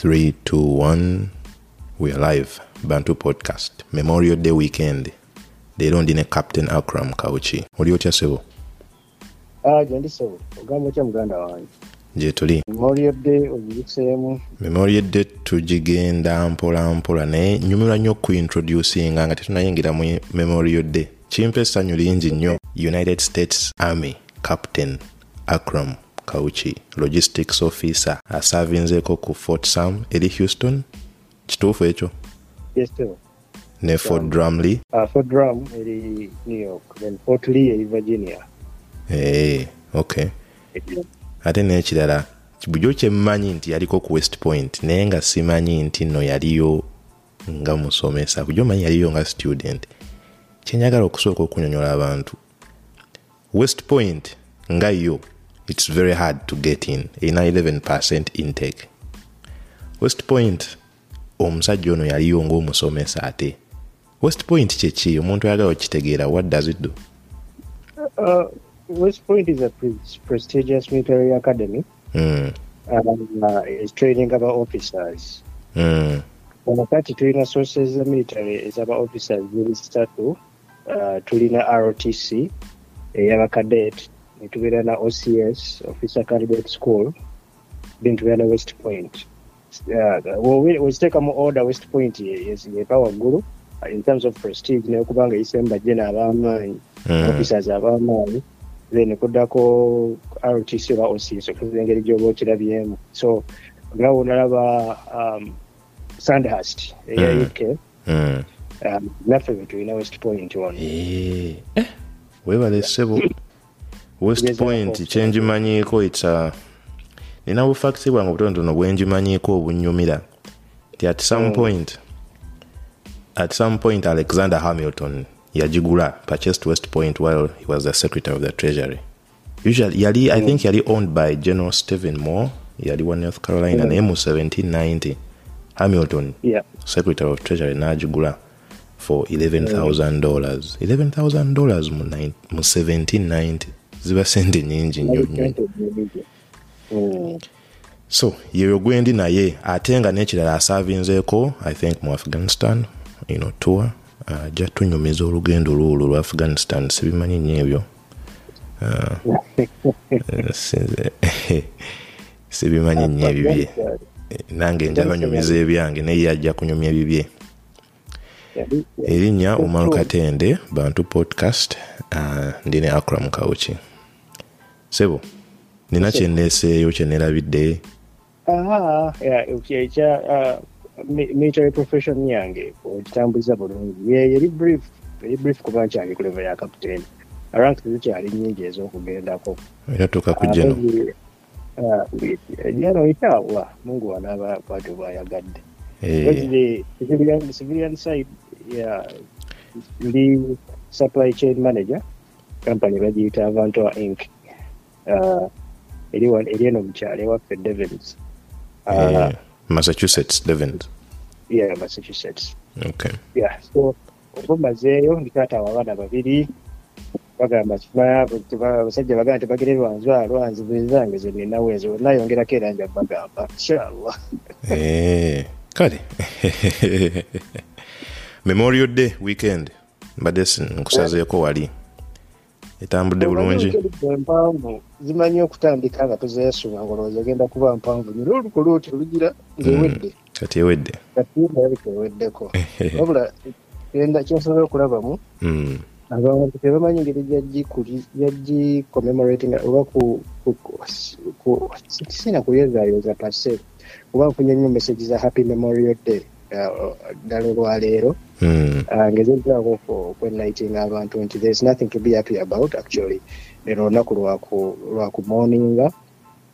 Three, two, one. We are live. Bantu podcast. Memorial Day weekend. Leero ndi ne Captain Akram Kauchi. Oli otya sebo? Ah, gye ndi sebo ogamba otya muganda wange Gye tuli. memorial day ogiruseemu Memorial Day tugigenda mpola mpola naye nyumirwa nnyo okuintroducinga nga tetunayingira mu Memorial Day. Kimpa essanyu lingi nnyo. United States Army Captain Akram Kauchi, Logistics Officer, asavinzeeko ku Fort Sam eri Houston. Kituufu ekyo? Ne Fort Drumley. uh, fort drum eri new york then fort lee eri virginia Ee, okay. ate n'ekirala bujo kyemmanyi nti yaliko ku west point naye nga simanyi nti nno yaliyo nga musomesa bujo manyi yaliyo nga student kyenjagala okusooka okunyonyola abantu west point nga yo its very hard to get in. Erina 11 intake. West point omusajja ono yaliyo ngaomusomesa ate. West point kyeki omuntu ayagala okitegeera what does it do? Uh, west point is a pre prestigious military academy. Mm, um, uh, is training aba officers. Mm, wanakati tulina sources za military ezaba officers ziri ssatu uh, tulina rotc ey'abacadet netubeera na ocs officer candidate school then tubeera na west point uh, weziteeka mu order west point ye- ye- yepa waggulu in terms of prestige naye kubanga eyiseemu bajjena ab'amaanyi mm. officers ab'amaanyi then kuddako rotc oba ocs okuza engeri gy'oba okirabyemu so nga wonalaba um, sandhurst eya Mm. uk Mm. um, naffe bwe tulina west point ono Eh, eh, weebale ssebo west point kyenjimanyiiko ita nina bufakisi bwange obutonotono bwenjimanyiiko obunyumira ti at some Mm. point at some point alexander hamilton yagigula purchased west point while he was the secretary of the treasury. Usually yali i think yali owned by general stephen moore yali wa north carolina Mm. naye mu 1790 hamilton yeah. Secretary of treasury n'agigula for $11000 $11000 mu mu 1790 ziba sente nyingi nnyo nnyo Mm. so yeyo gwendi naye ate nga n'ekirala asavinzeeko i think mu afghanistan you know, tour ajja uh, tunyumiza olugendo lwolwo lwa afghanistan sibimanyi nnyo ebyo. Uh, sibimanyi nnyo ebibye nange nja banyumiza ebyange naye ye ajja kunyumya ebibye erinnya umaru katende bantu podcast uh, ndi ne akram kauki sebo nina kyenneeseeyo kyenerabidde ekya- uh, mi- military profession yange ogitambuza bulungi. Ye- yeri brief eri brief kuba nkyange ku level ya captain. Rank zikyali nyingi ez'okugendako. Era tuka ku geno. jano itaawa mungu wanaaba bwatyo bwayagadde. Eh, civilian, side, ndi supply chain manager, company bagiyita Avantoa Inc. Eri eno mu kyalo ewaffe Devens. Uh, eh, massachusetts devens yeah, Massachusetts. okay. Yeah, so oba mazeeyo ndi taata wa abaana babiri bagamba abasajja bagamba tebagire lwanzwa lwanzi zange ze ninawo ezo nayongerako era nja bagamba inshallah Eh, kale memorial day weekend mbadde nkusazeeko wali etambudde bulungi empanvu zimanyi okutandika nga tozeesunga ngaolowooza egenda kuba mpanvu nyo oluku luuti lugira ngewedde kati ewedde kati ndabika eweddeko wabula kyensobola okulabamu Mm, abantu tebamanyi ngeri gyagi commemorating oba sina kuyozaayoza pase kuba nfunye nnyo message za happy memorial day uh, ddala olwaleero mm, uh, ngezezaako okwenlightinga abantu nti there's nothing to be happy about actually. Lero olunaku lwaku lwaku morninga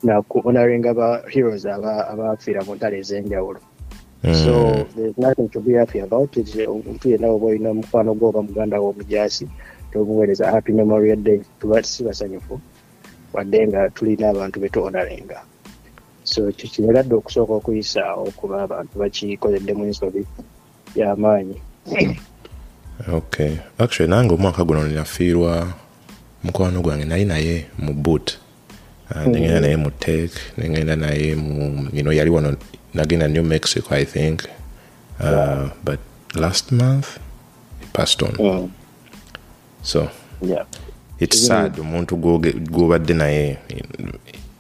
naku honoringa ba heroes aba- abafiira mu ntale ez'enjawulo so mm. there's nothing to be happy about. It omuntu yenna oba olina mukwano gwo oba muganda wo omujaasi tomuweereza happy memorial day. Tuba si basanyufu. Wadde nga tulina abantu betuonarenga so ekyo kiregadde okusooka okuyisaawo kuba abantu bakikozeddemu ensobi y'amaanyi okay. Actually nange omwaka guno ninafiirwa mukwano gwange. Nali naye mu boot. Ah, negenda naye mu tek negenda naye mu know, yali wano nagenda new mexico i think. Uh, but last month passed on. Mm. so Yeah. it's sad omuntu gwobadde naye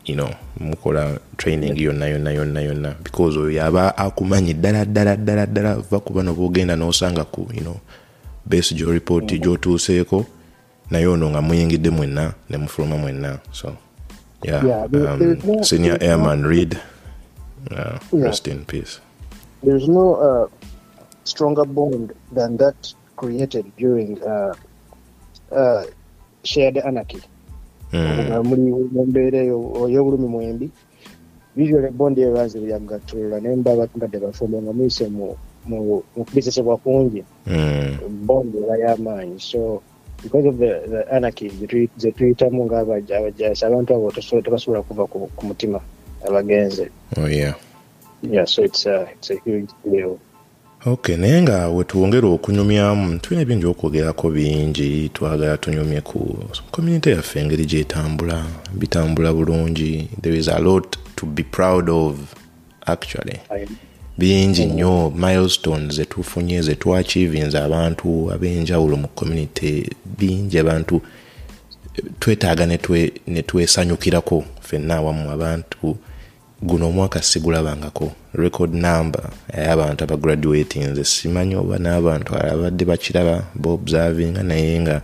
you know mukola training yonna yonna yonna yonna because oyo yaba akumanyi ddala ddala ddala ddala va ku bano bogenda nosanga ku you know base gyo gyotuuseeko naye ono nga muyingidde mwenna ne mufuluma mwenna so yeah, Yeah, um, no- senior there's no- airman reed uh, Yeah. rest in peace There's no uh, stronger bond than that created during uh, uh, shared anarchy. Nga muli mu mbeera eyo ey'obulumi mwembi. Visual bond eyo baazibira mugattulula naye mba batambadde bafumbo nga muyise mu kubizesebwa kungi. Mm. bond eba y'amaanyi so because of the, the anarchy ze tuyitamu ng'abajja abajasi abantu abo tebasobola kuva ku, ku mutima abagenze. Oh yeah. Yeah so it's a, it's a huge deal ok naye nga wetuwongera okunyumyamu tulina bingi okwogerako bingi twagala tunyumye ku community yaffe engeri gyetambula bitambula bulungi. There is a lot to be proud of actually. Bingi nnyo milestones zetufunye zetwachivinza abantu ab'enjawulo mu community bingi abantu twetaaga ne twe- ne twesanyukirako ffenna awamu abantu guno omwaka sigulabangako. Record number ey'abantu abagraduating nze simanyi oba n'abantu abadde bakiraba boobservinga naye nga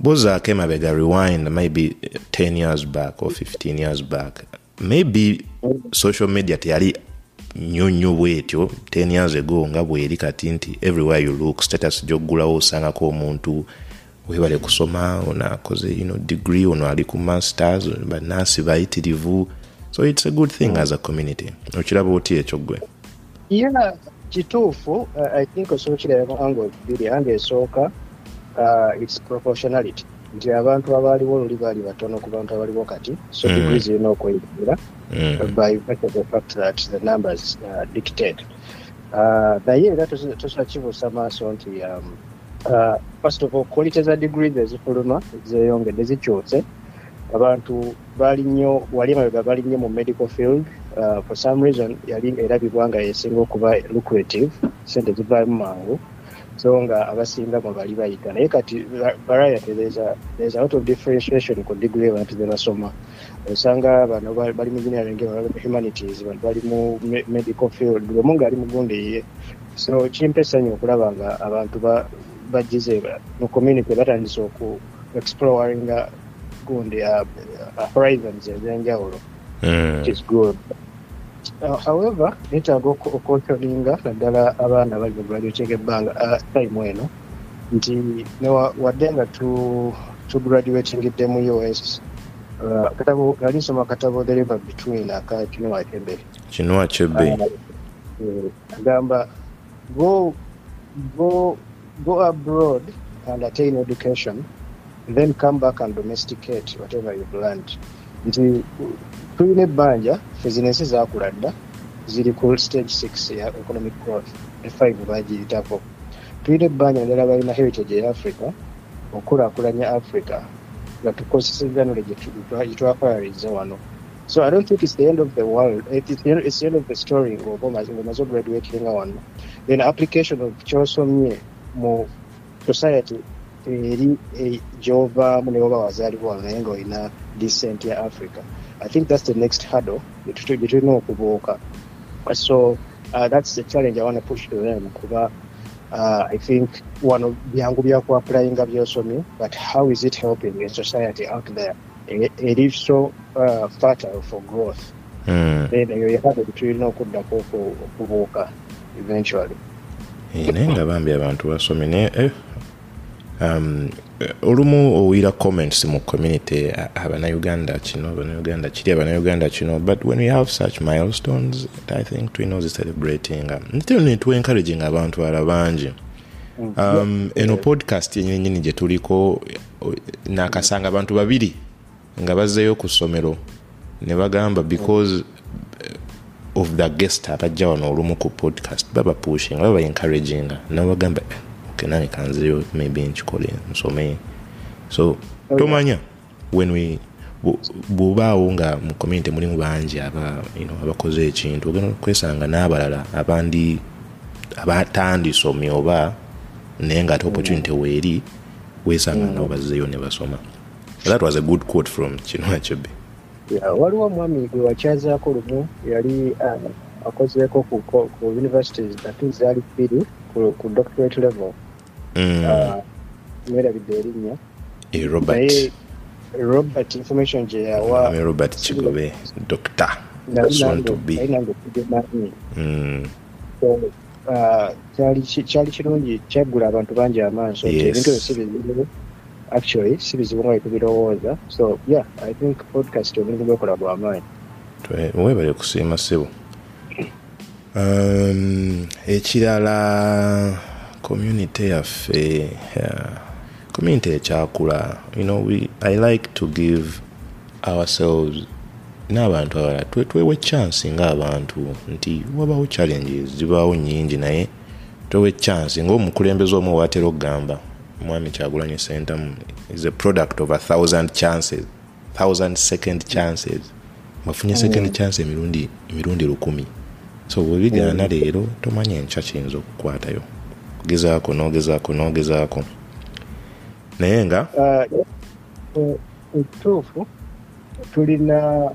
bozaako emabega rewind maybe 10 years back or 15 years back maybe social media teyali nnyo nnyo bwetyo 10 years ago nga bweri kati nti everywhere you look status gyoggulawo osangako omuntu webale kusoma ono akoze you know, degree ono ali ku masters bannansi bayitirivu so it's a good thing as a community okiraba oti ekyo gwe yeah kituufu uh, i think osookiramu ango bbiri ange esooka uh, its proportionality nti abantu abaaliwo oluli baali batono ku bantu abaliwo kati so Mm. degrees zirina okweyongera mm. by virtue of the fact that the numbers uh, dictate. Uh, naye era tosobola kibuusa maaso nti um, uh, first of all quality za degree ezifuluma zeeyongedde zikyuse abantu baali nnyo wali emabega bali nnyo mu medical field uh, for some reason yali erabibwa nga yesinga okuba lucrative sente zivaamu mangu. So nga abasinga mu bali bayiga naye kati va- variety there's a, lot of differentiation ku degree abantu ze basoma. Osanga bano bali bali mu engineering bali mu humanities bano bali mu me- medical field buli omu ng'ali mu gundi ye. So kimpa essanyu okulaba nga abantu ba- bagize ba- mu community batandise oku exploringa gundi uh, uh, horizons ez'enjawulo which is good. Uh, however neetaaga oku- okwotolinga naddala abaana bali mu graduating ebbanga time eno nti wadde nga tu- tugraduatingidde mu us katabo nali nsoma katabo the river between aka kinua kebe kinua kyebbe Eh, agamba go go go abroad and attain education then come back and domesticate whatever you've learned. Nti tulina ebbanja ffe zino dda ziri ku stage six ya economic growth ne five bagiyitako. Tulina ebbanja naddala balina heritage ya africa okukulaakulanya africa nga tukozesa knowledge gitwakwayariza wano. So i don't think it's the end of the world it's the it's the end of the story ng'omaze ograduatinga wano. Then application of kyosomye mu society eri gy'ovaamu ne woba wazaalibwa naye ng'olina decent ya africa i think that's the next hurdle. Gye tulina okubuuka so uh, that's the challenge i want to push to them kuba uh, i think wano byangu byakuapulayinga byosomye but how is it helping a society out there? E- eri so uh, fertile for growth. Mm. then eyo yehado gyetulina okuddako okubuuka eventually. Naye nga bambi abantu basomye naye eh, olumu owira comments mu community a- abanauganda kino abanauganda kiri abanauganda kino but when we have such milestones i think tulina ozicelebrating ntero netwencouraging abantu ala bangi. Um, eno podcast yenyenyini gye tuliko nakasanga abantu babiri nga bazzeyo ku ssomero. Ne bagamba because eh, of the guest abajja wano olumu ku podcast baba pushing baba encouraging. Nabo bagamba "Eh, okay nange kanzireyo maybe nkikole nsome so Oh, yeah. tomanya when we bw'obaawo nga mu community mulimu bangi aba you know, abakoze ekintu ogenda kwesanga n'abalala abandi abatandisomye oba naye nga ate opportunity weeri weesanga nabo bazzeeyo ne basoma. That was a good quote from kino Yeah, waliwo omwami gwe wakyazaako lumu yali uh, akozeeko ku, universities ate zaali bbiri ku, doctorate level. mm. Mwerabidde erinnya eh, robert. Robert information gye yawa robert kigobe doctor. Mm. Kyali ki- kyali kirungi kyaggula abantu bangi amaaso. Ebintu ebyo si bizibu actually si bizibu nga bwe tubirowooza so yeah i think podcast omulimu gwekola gwamaanyi webale kusiima ssebo um, ekirala community yaffe uh, community ekyakula you know, we, i like to give ourselves n'abantu abalala twe- echansi ngaabantu ng'abantu nti wabawo challenges zibaawo nyingi naye twewa chance ng'omukulembeze omu watera okugamba mwami kyagulanyi sentamu is a product of a thousand chances thousand second chances. Bafunye second chance emirundi emirundi lukumi. So bwebigaana leero tomanya enkya kiyinza okukwatayo kugezaako n'ogezaako n'ogezaako naye nga ekituufu tulina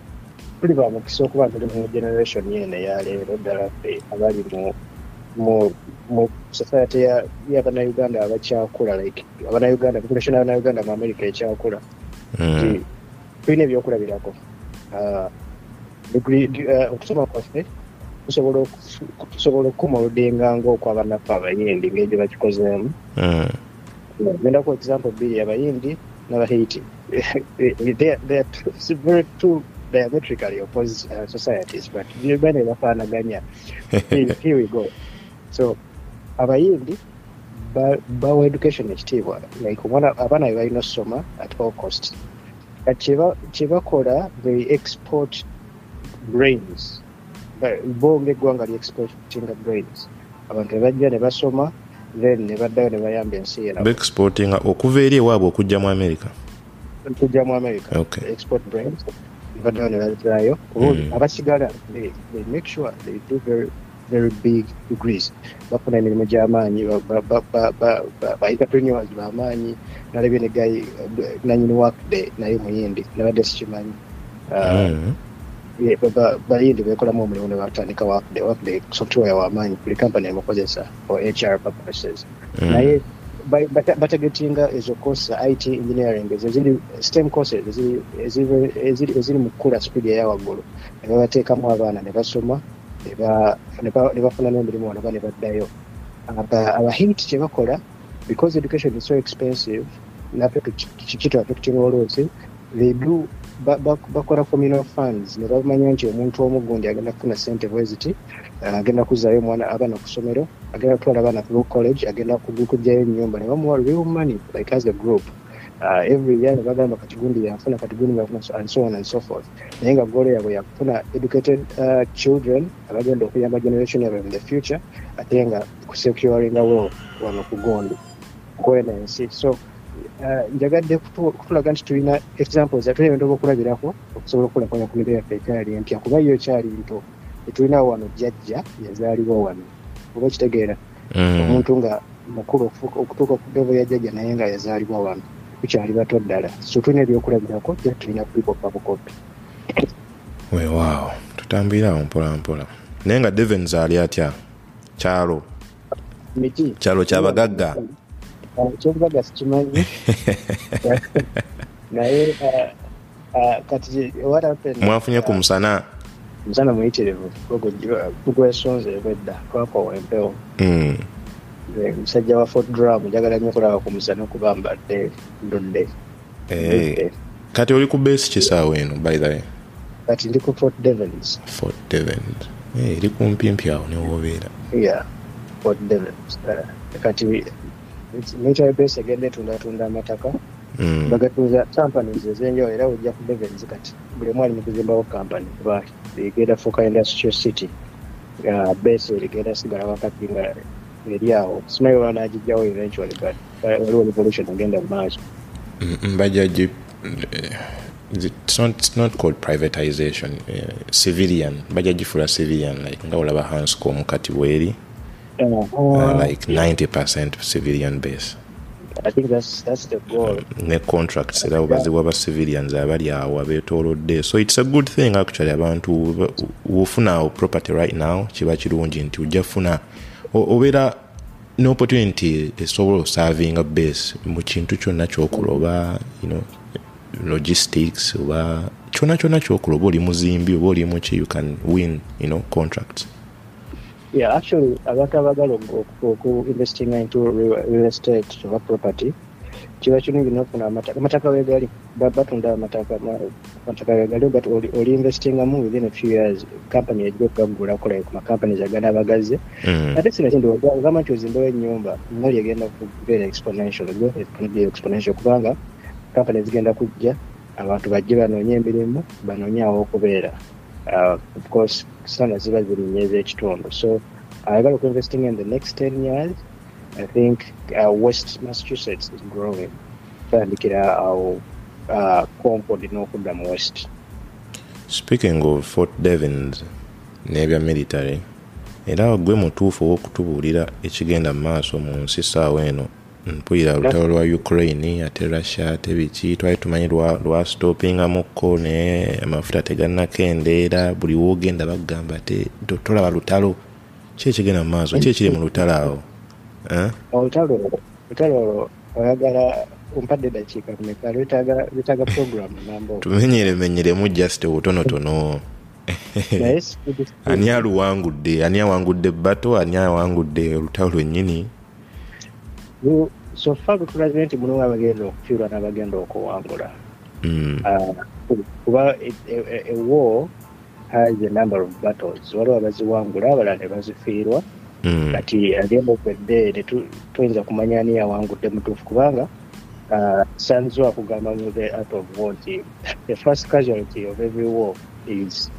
tuli bamukisa okuba tuli mu generation yene eyaleero ddala ffe abali mu society ya- y'abannayuganda abakyakula like abannayuganda population y'abannayuganda mu america ekyakula. Nti tulina ebyokulabirako. Di- ah, okusoma kwaffe tusobola okukomolodinga ng'okwabannaffe abayindi ng'egye bakikozeemu. Mm, ngendako example bbiri abayindi n'abahaiti. Very two diametrically opposed uh, societies but bana bafaanaganya here, we go. So abayindi ba- bawa education ekitiibwa like abaana be balina okusoma at all cost kati kyeba- kyebakola they export brains Ba- bo ngaeggwanga li exportinga brains abantu ne bajja ne basoma then ne baddayo ne bayamba ensi yena. Beexportinga okuva eri ewaabwe okujja mu america? Tujja mu america. Export brains baddayo ne bazaayo Mm. abasigala make sure they do very very big degrees. Bafuna emirimu gy'amaanyi ba- ba- ba- ba- ba- ba entrepreneurs b'amaanyi nalabye ne gayi nanyini workday naye muyindi nabadde sikimanyi Bayindi bekolamu omulimu ne batandika workday software wamaanyi buli company emukozesa for hr purposes naye ba- bata- bategetinga ezo course it engineering ezo ziri stem courses eziri- mu kukula speed eyawaggulu ne babateekamu abaana ne basoma ne ba- ne ba- ne bafuna n'emirimu wano ba ne baddayo Aba- abahiti kye bakola because education is so expensive naffe kikito affecting olwosi they do bakola communal funds. Ne bamanya nti omuntu omu gundi agenda kufuna sente bweziti agenda kuzaayo omwana abaana ku ssomero agenda kutwala abaana ku college agenda kugyayo ennyumba. Ne bamuwa real money like as a group. Uh, every year ne bagamba kati gundi yafuna kati gundi yafuna so- and so on and so forth. Naye nga goolo yaabwe yakufuna educated uh, children abagenda okuyamba generation yabwe in the future ate nga kusecuringawo wano ku gondi kwena ensi. So njagadde kutu- kutulaga nti tulina examples atulina ebintu byokulabirako okusobola okulakulanya ku mbeera yaffe ekyali empya kuba yo ekyali nto tetulinawo wano jjajja yazaalibwa wano oba okitegeera mm. omuntu nga mukulu okutuuka ku levo ya jjajja naye nga yazaalibwa wano tukyali bato ddala. So tulina ebyokulabirako ja tulina kubikopa bukopi weewaawo tutambulire awo mpola mpola naye nga devens ali atya? Kyalo. Kyalo kyabagagga kyobugagga sikimanyi naye uh, uh, kati mwafunye ku musana musana muyitirivu gugwesonze bwedda twakowa empewo Mm, Eh, musajja wa fort drum njagala nnyo okulaba ku musana okuba mbadde ndudde eh, kati oli ku base kisaawe eno by the way kati ndi ku fort devens fort devens Eh, eri kumpimpi awo newobeera fort devens Eh, kati it's- egenda etundatunda amataka Mm, bagatuza companies ezenjawulo era ojja ku devens kati buli omu ali mu kuzimbawo company kuba egenda fuuka industrial city. Base erigenda sigala wakati nga eri awo simanyi oba nagijjawo eventually but waliwo revolution egenda mu maaso bajja it's not, it's not called privatization uh, civilian. Bajja gifula civilian like nga olaba hanscom kati bweri uh, like 90 civilian base. I think that's that's the goal. ne contracts era baziwa ba civilians abali awo abeetoolodde. So it's a good thing actually abantu wofuna awo property right now kiba kirungi nti ojja funa. O- obeera n'opportunity esobola oservinga base mu kintu kyonna kyokola oba you know, logistics oba kyonna kyonna kyokola oba oli muzimbi oba oli muki you can win you know, contracts Yeah, actually, abantu abagala oku-investinga into real estate oba property. Kiba kirungi nofuna amataka wegali ba- batunda amataka ma- amataka wegali oli investingamu within a few years company ejja okugagulaku like macompanies agana abagazi mm. ate sina kindi ogamba nti ozimbawo ennyumba muli egenda kubeera exponential be exponential kubanga company zigenda kujja abantu bajje banoonye emirimu banoonye awokubeera Uh, of course sana ziba zirinnye ez'ekitundu so ayagala okuinvesting in the next 10 years. I think uh, west massachusetts is growing. Tandikira awo concord n'okudda mu west. Speaking of fort devins n'ebya military era gwe mutuufu ow'okutubuulira ekigenda mu maaso mu nsi saawa eno mpulira lutalo lwa ukraine ate russia ate biki. Twali tumanyi lwa- lwastopingamukko naye amafuta tegannakendeera buli woogenda bagamba te to- tolaba lutalo. Ki ekigenda mu maaso? Ki ekiri mu lutalo awo? Eh? olutalo olutalo olwo oyagala ompadde dakiika meka lwetaaga lwetaaga program namba tumenyeremenyeremu just obutonotono. Ani aluwangudde ani awangudde bato ani awangudde olutalo lwennyini so far bwe tulaze nti mulimu abagenda okufiirwa n'abagenda okuwangula. Mm, Uh, kuba a, a, a war has a number of battles. Waliwo abaziwangula abalala ne bazifiirwa. Mm, kati tetu- tuyinza kumanya ani yawangudde mutuufu kubanga uh, sanzwa kugamba mu the art of war nti the first casualty of every war is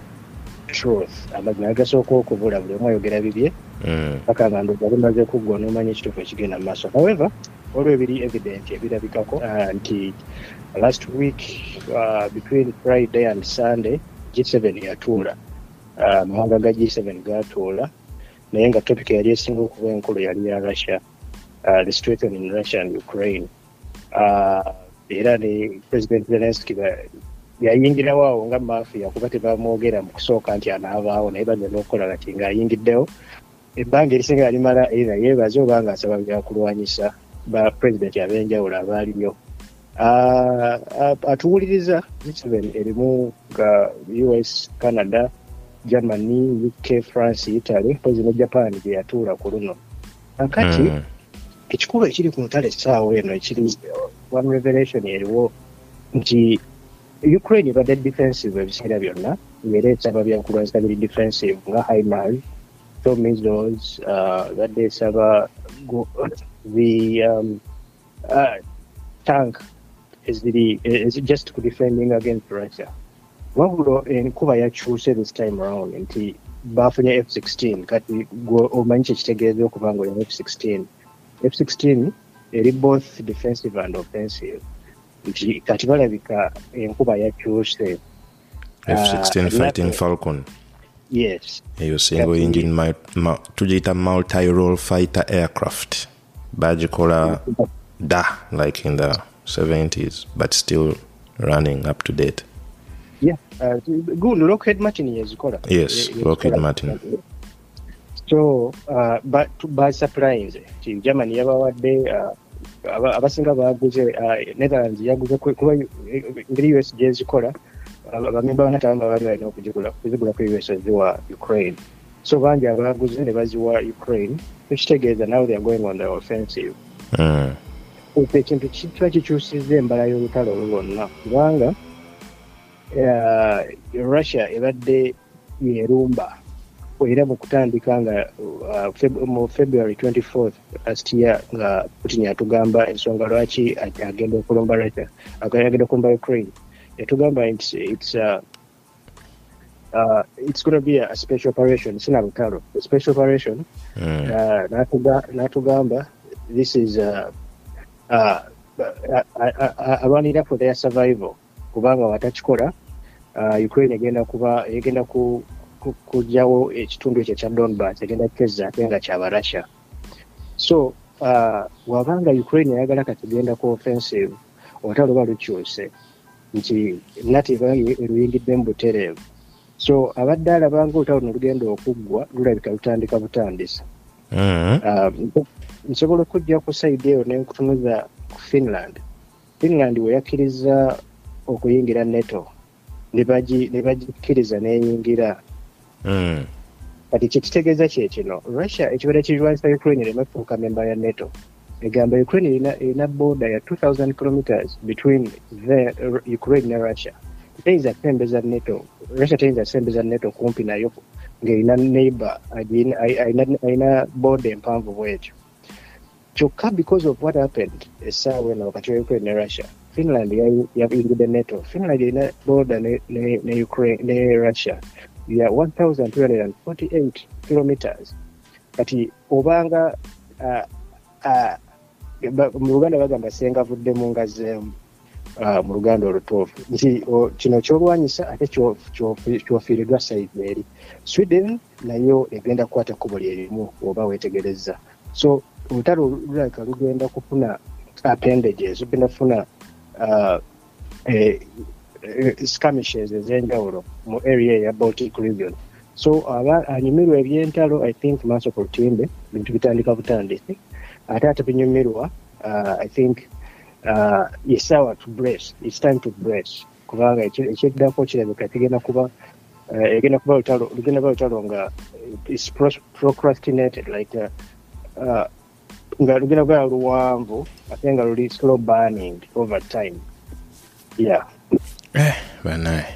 truth. Amazima agasooka okubula buli omu ayogera bibye. Mm, paka nga ndowooza bimaze kuggwa n'omanya ekituufu ekigenda mu maaso. However waliwo ebiri evident ebirabikako uh, nti last week uh, between friday and sunday g7 yatuula. Uh, amawanga ga g7 gatuula. Naye nga topic yali esinga okuba enkulu yali ya russia. Uh, the situation in russia and ukraine. Uh, era ne president zelensky yayingirawo awo nga mafia kuba tebamwogera mu kusooka nti anaabaawo naye bagenda okukola kati ng'ayingiddewo. Ebbanga erisinga yalimala era yeebaze oba nga asaba byakulwanyisa ba president ab'enjawulo abaaliyo atuwuliriza g7 erimu nga us canada germany uk france italy mpozi ne japan gye yatuula ku luno. Kakati mm. ekikulu ekiri ku ntale essaawa eno ekiri one revelation eriwo nti ukraine ebadde defensive ebiseera byonna. Ngaera esaba byakulwanyisa biri defensive nga himars so missiles uh, badde esaba the um, uh, tank eziri just ku defending against russia. Wabula enkuba yakyuse this time around nti bafunye f16 kati gwe omanyi kyekitegeeza okuba nga olina f16 f16 eri both defensive and offensive nti kati balabika enkuba yakyuse f16 Ah, fighting falcon. yes. Eyo single engine tugiyita multi-role fighter aircraft. Bagikola da like in the 70s but still running up to date. Yeah uh, good lockheed martin yazikola Yes, Ye- Martin. so uh, ba- tu- germany yabawadde uh, abasinga baguze uh, netherlands yaguze ku- kuba ngeri us gyezikola aba- bamemba banatamba bali balina okuzigula kuzigula ku us ziwa ukraine. So bangi abaguze ne baziwa ukraine tekitegeeza now they are going on the offensive. Mm. ekyo ekintu ki- kiba kikyusizza embala y'olutalo olwo lwonna kubanga uh, russia ebadde yerumba era mu kutandika nga uh, mu february 24th last year nga putin yatugamba ensonga lwaki ag- agenda okulumba russia ag- agenda okulumba ukraine. Yatugamba it's, it's, uh, uh, it's going to be a special operation sina lutalo special operation. Mm. uh, natuga- natugamba this is uh, uh, uh, uh, uh, for their survival. Kubanga watakikola uh, ukraine egenda kuba egenda ku, ku, kujjawo ekitundu ekyo ekya donbas egenda kukeza ate nga kyaba russia so uh, wabanga ukraine ayagala kati genda ku offensive olutalo luba lukyuse nti nati luyingidde mu butereevu so abadde alabanga olutalo luno lugenda okuggwa lulabika lutandika butandisa Mm. Um, nsobola okujja ku saidi eyo nenkutunuza ku finland finland weyakkiriza okuyingira neto ne bagi- ne bagikkiriza neyingira. Kati kyekitegeeza kyekino russia ekibeera kirwanyisa ukraine ereme kufuuka memba ya nato. Egamba ukraine erina- boda ya 2000 kilometers between the, ukraine ne russia. Teyinza kusembeza nato russia teyinza kusembeza nato kumpi nayo ng'erina neighbor aina border empanvu bwetyo. Kyokka because of what happened essaawa eno wakati wa ukraine ne russia finland yayingidde nato. Finland erina boda ne russia ya 1248 kilometers. Kati obanga ba- mu luganda bagamba senga avuddemu ngazeemu mu luganda olutuufu. Nti kino kyolwanyisa ate kyo- kyo- kyofiiriddwa saidi eri. Sweden nayo egenda kukwata kkubo lyerimu oba weetegereza so olutalo lulabika lugenda kufuna appendages lugenda kufuna eh, skirmishes ez'enjawulo mu area ya baltic region. So aba anyumirwa ebyentalo i think maaso ku lutimbe bintu bitandika butandisi ate ate binyumirwa uh, i think uh, yesawa to brace its time to brace. Kubanga ekiddako kirabika kigenda kuba uh, egenda kuba lutalo lugenda kuba lutalo nga is procrastinated like uh, uh, nga lugenda kuba luwanvu ate nga luli slow burning over time. Yeah banaye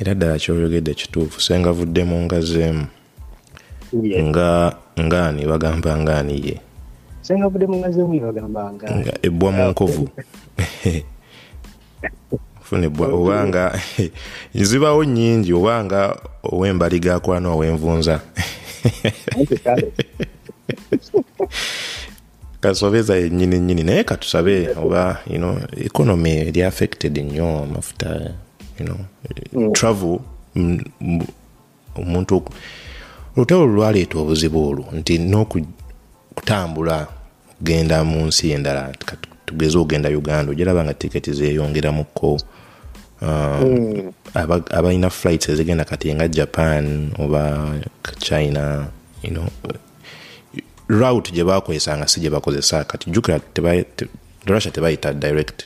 era ddala kyoyogedde kituufu senga vuddemu ngazeemu nga ngaani bagamba ngaani ye? Senga budde mungazeemu nebagambanga nga ebbwa mu nkovu. Funa ebbwa. Obanga zibawo nnyingi obanga ow'embaliga akwana ow'envunza kasobeza yennyini nnyini naye katusabe oba you know, economy eri affected nnyo amafuta you know, Mm. travel mm, mm, omuntu olutalo lwaleeta obuzibu olwo nti n'okutambula okugenda mu nsi endala tugeze okugenda uganda ojalaba nga tiketi zeyongeramuko um, Mm. aba- abalina flights ezigenda kati nga japan oba china you know, route gye bakozesanga si gye bakozesa. Kati jukira russia tebayita direct.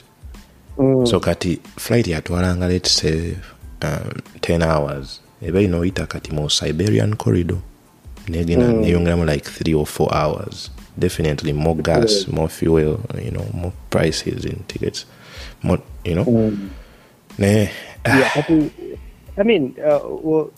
Mm. so kati flight yatwalanga let's say um, 10 hours. Eba ino oyita kati mu siberian corridor negenda Mm. neyongeramu like 3 or 4 hours. Definitely more gas more fuel you know more prices in tickets. More, you know? Mm. naye Yeah, i mean uh, ogwo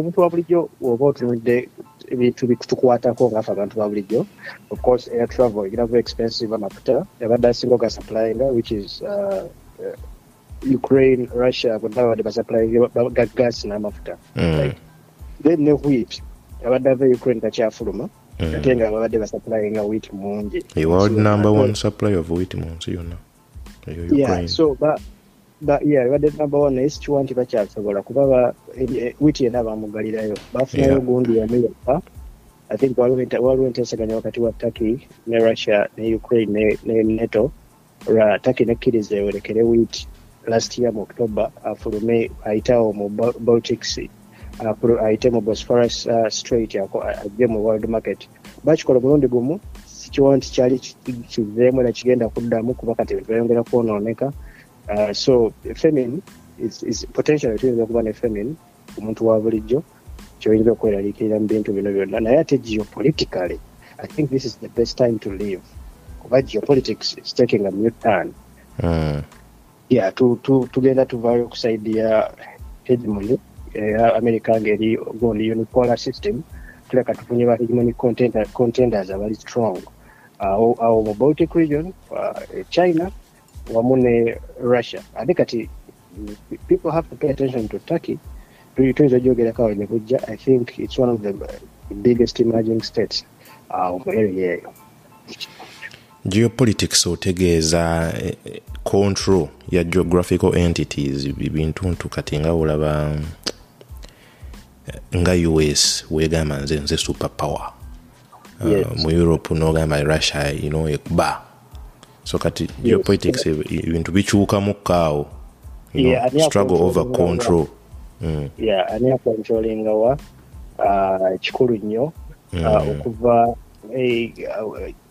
omuntu wa bulijjo oba otunudde ebintu bitukwatako ngaafe abantu ba bulijjo. Of course air travel egenda expensive amafuta abadde asinga ogasuplyinga which is uh, uh, ukraine russia bonna babadde basupplyinga ga n'amafuta mm, then ne wheat. Abadde ava ukraine takyafuluma Mm. ate nga babadde basupplyinga wheat mungi. World number one supply of wheat mu nsi yonna yeah so badde one naye sikiwa nti bakyasobola kuba ba eh, wiki yena bamugalirayo bafunayo gundi yamu yokka i think waliwo ente- waliwo enteesaganya wakati wa turkey ne russia ne ukraine ne, ne neto ra turkey nekkiriza ewolekere wheat last year mu october afulume ayitawo mu Bal- baltic sea afulu- ayite mu bosphorus uh, strait ako- ajje mu world market. Bakikola omulundi gumu sikiwa nti kyali ki- kiveemu era kigenda kuddamu kuba kati ebintu byayongera kwonooneka so famine is, is potentially tuyinza okuba ne famine omuntu wa bulijjo kyoyinza okweraliikirira mu bintu bino byonna. Naye ate geopolitically i think this is the best time to live. Kuba geopolitics is taking a new turn. Mm, yeah tu- tu- tugenda tuvaayo ku ya hegemony eya america ngeri gondi unipolar system. Tuleka tufunye ba hegemony contenders abali strong. Awo mu baltic region uh, china wamu ne russia ate kati people have to pay attention to turkey. Tuyinza ogyogerako awo nekujja i think it's one of the biggest emerging states. Awo mu area eyo geopolitics otegeeza eh, control ya geographical entities bintuntu kati nga olaba eh, nga us wegamba nze nze super power Uh, mu europe nogamba russia you know, ekuba so kati geopolitics eh, ebintu bikyukamukko awo struggle over control mm. ani akontrolinga wa uh, kikulu nnyo uh, Mm. okuva eh,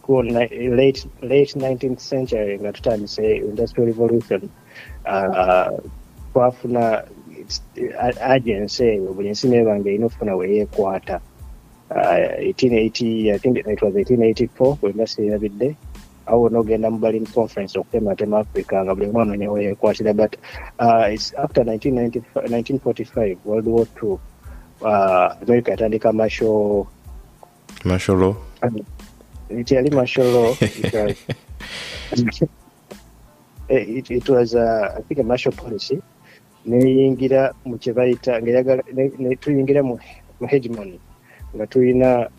uh, late, late 19th century nga tutandise industrial revolution twafuna agency eyo buli nsi nebanga erina okufuna weyeekwata uh, 1880 i think it was 1884 bwembasi erabidde awo wonna ogenda mu berlin conference okutematema africa nga buli mwana onye weyekwatira but uh, it's after 1995 1945 world war ii uh, america yatandika marshal martial law? Teyali martial law it was, it, it was uh, I think a martial policy. Neyingira mu kye bayita ng'eyagala- ne- ne- tuyingira mu mu hegemony. Nga tulina hegemo-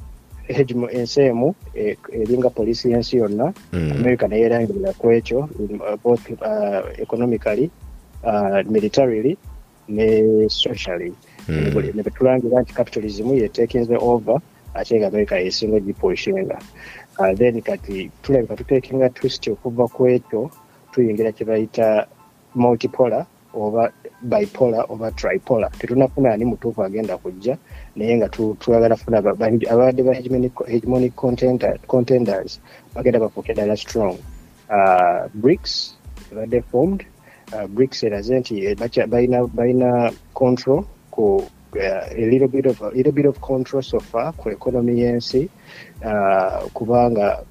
ensi emu eh, eringa poliisi y'ensi yonna Mm. america neyerangirira ku ekyo uh, both uh, economically uh, militarily ne socially Mm. Buli- ne betulangira nti capitalism yetekinze over ate nga america yesinga ogipushinga then kati tulabika tutekinga twist okuva ku ekyo tuyingira kye bayita multipolar oba bipolar oba tripolar. Tetunafuna ani mutuufu agenda kujja naye nga twagala funa aba- ba- ababadde ba hegemonic- hegemonic contender- contenders bagenda bafuuke ddala strong. Uh, brics ebadde formed. Uh, brics eraze nti eh, balina control ku uh, a little bit of a little bit of control so far ku economy y'ensi. Uh, kubanga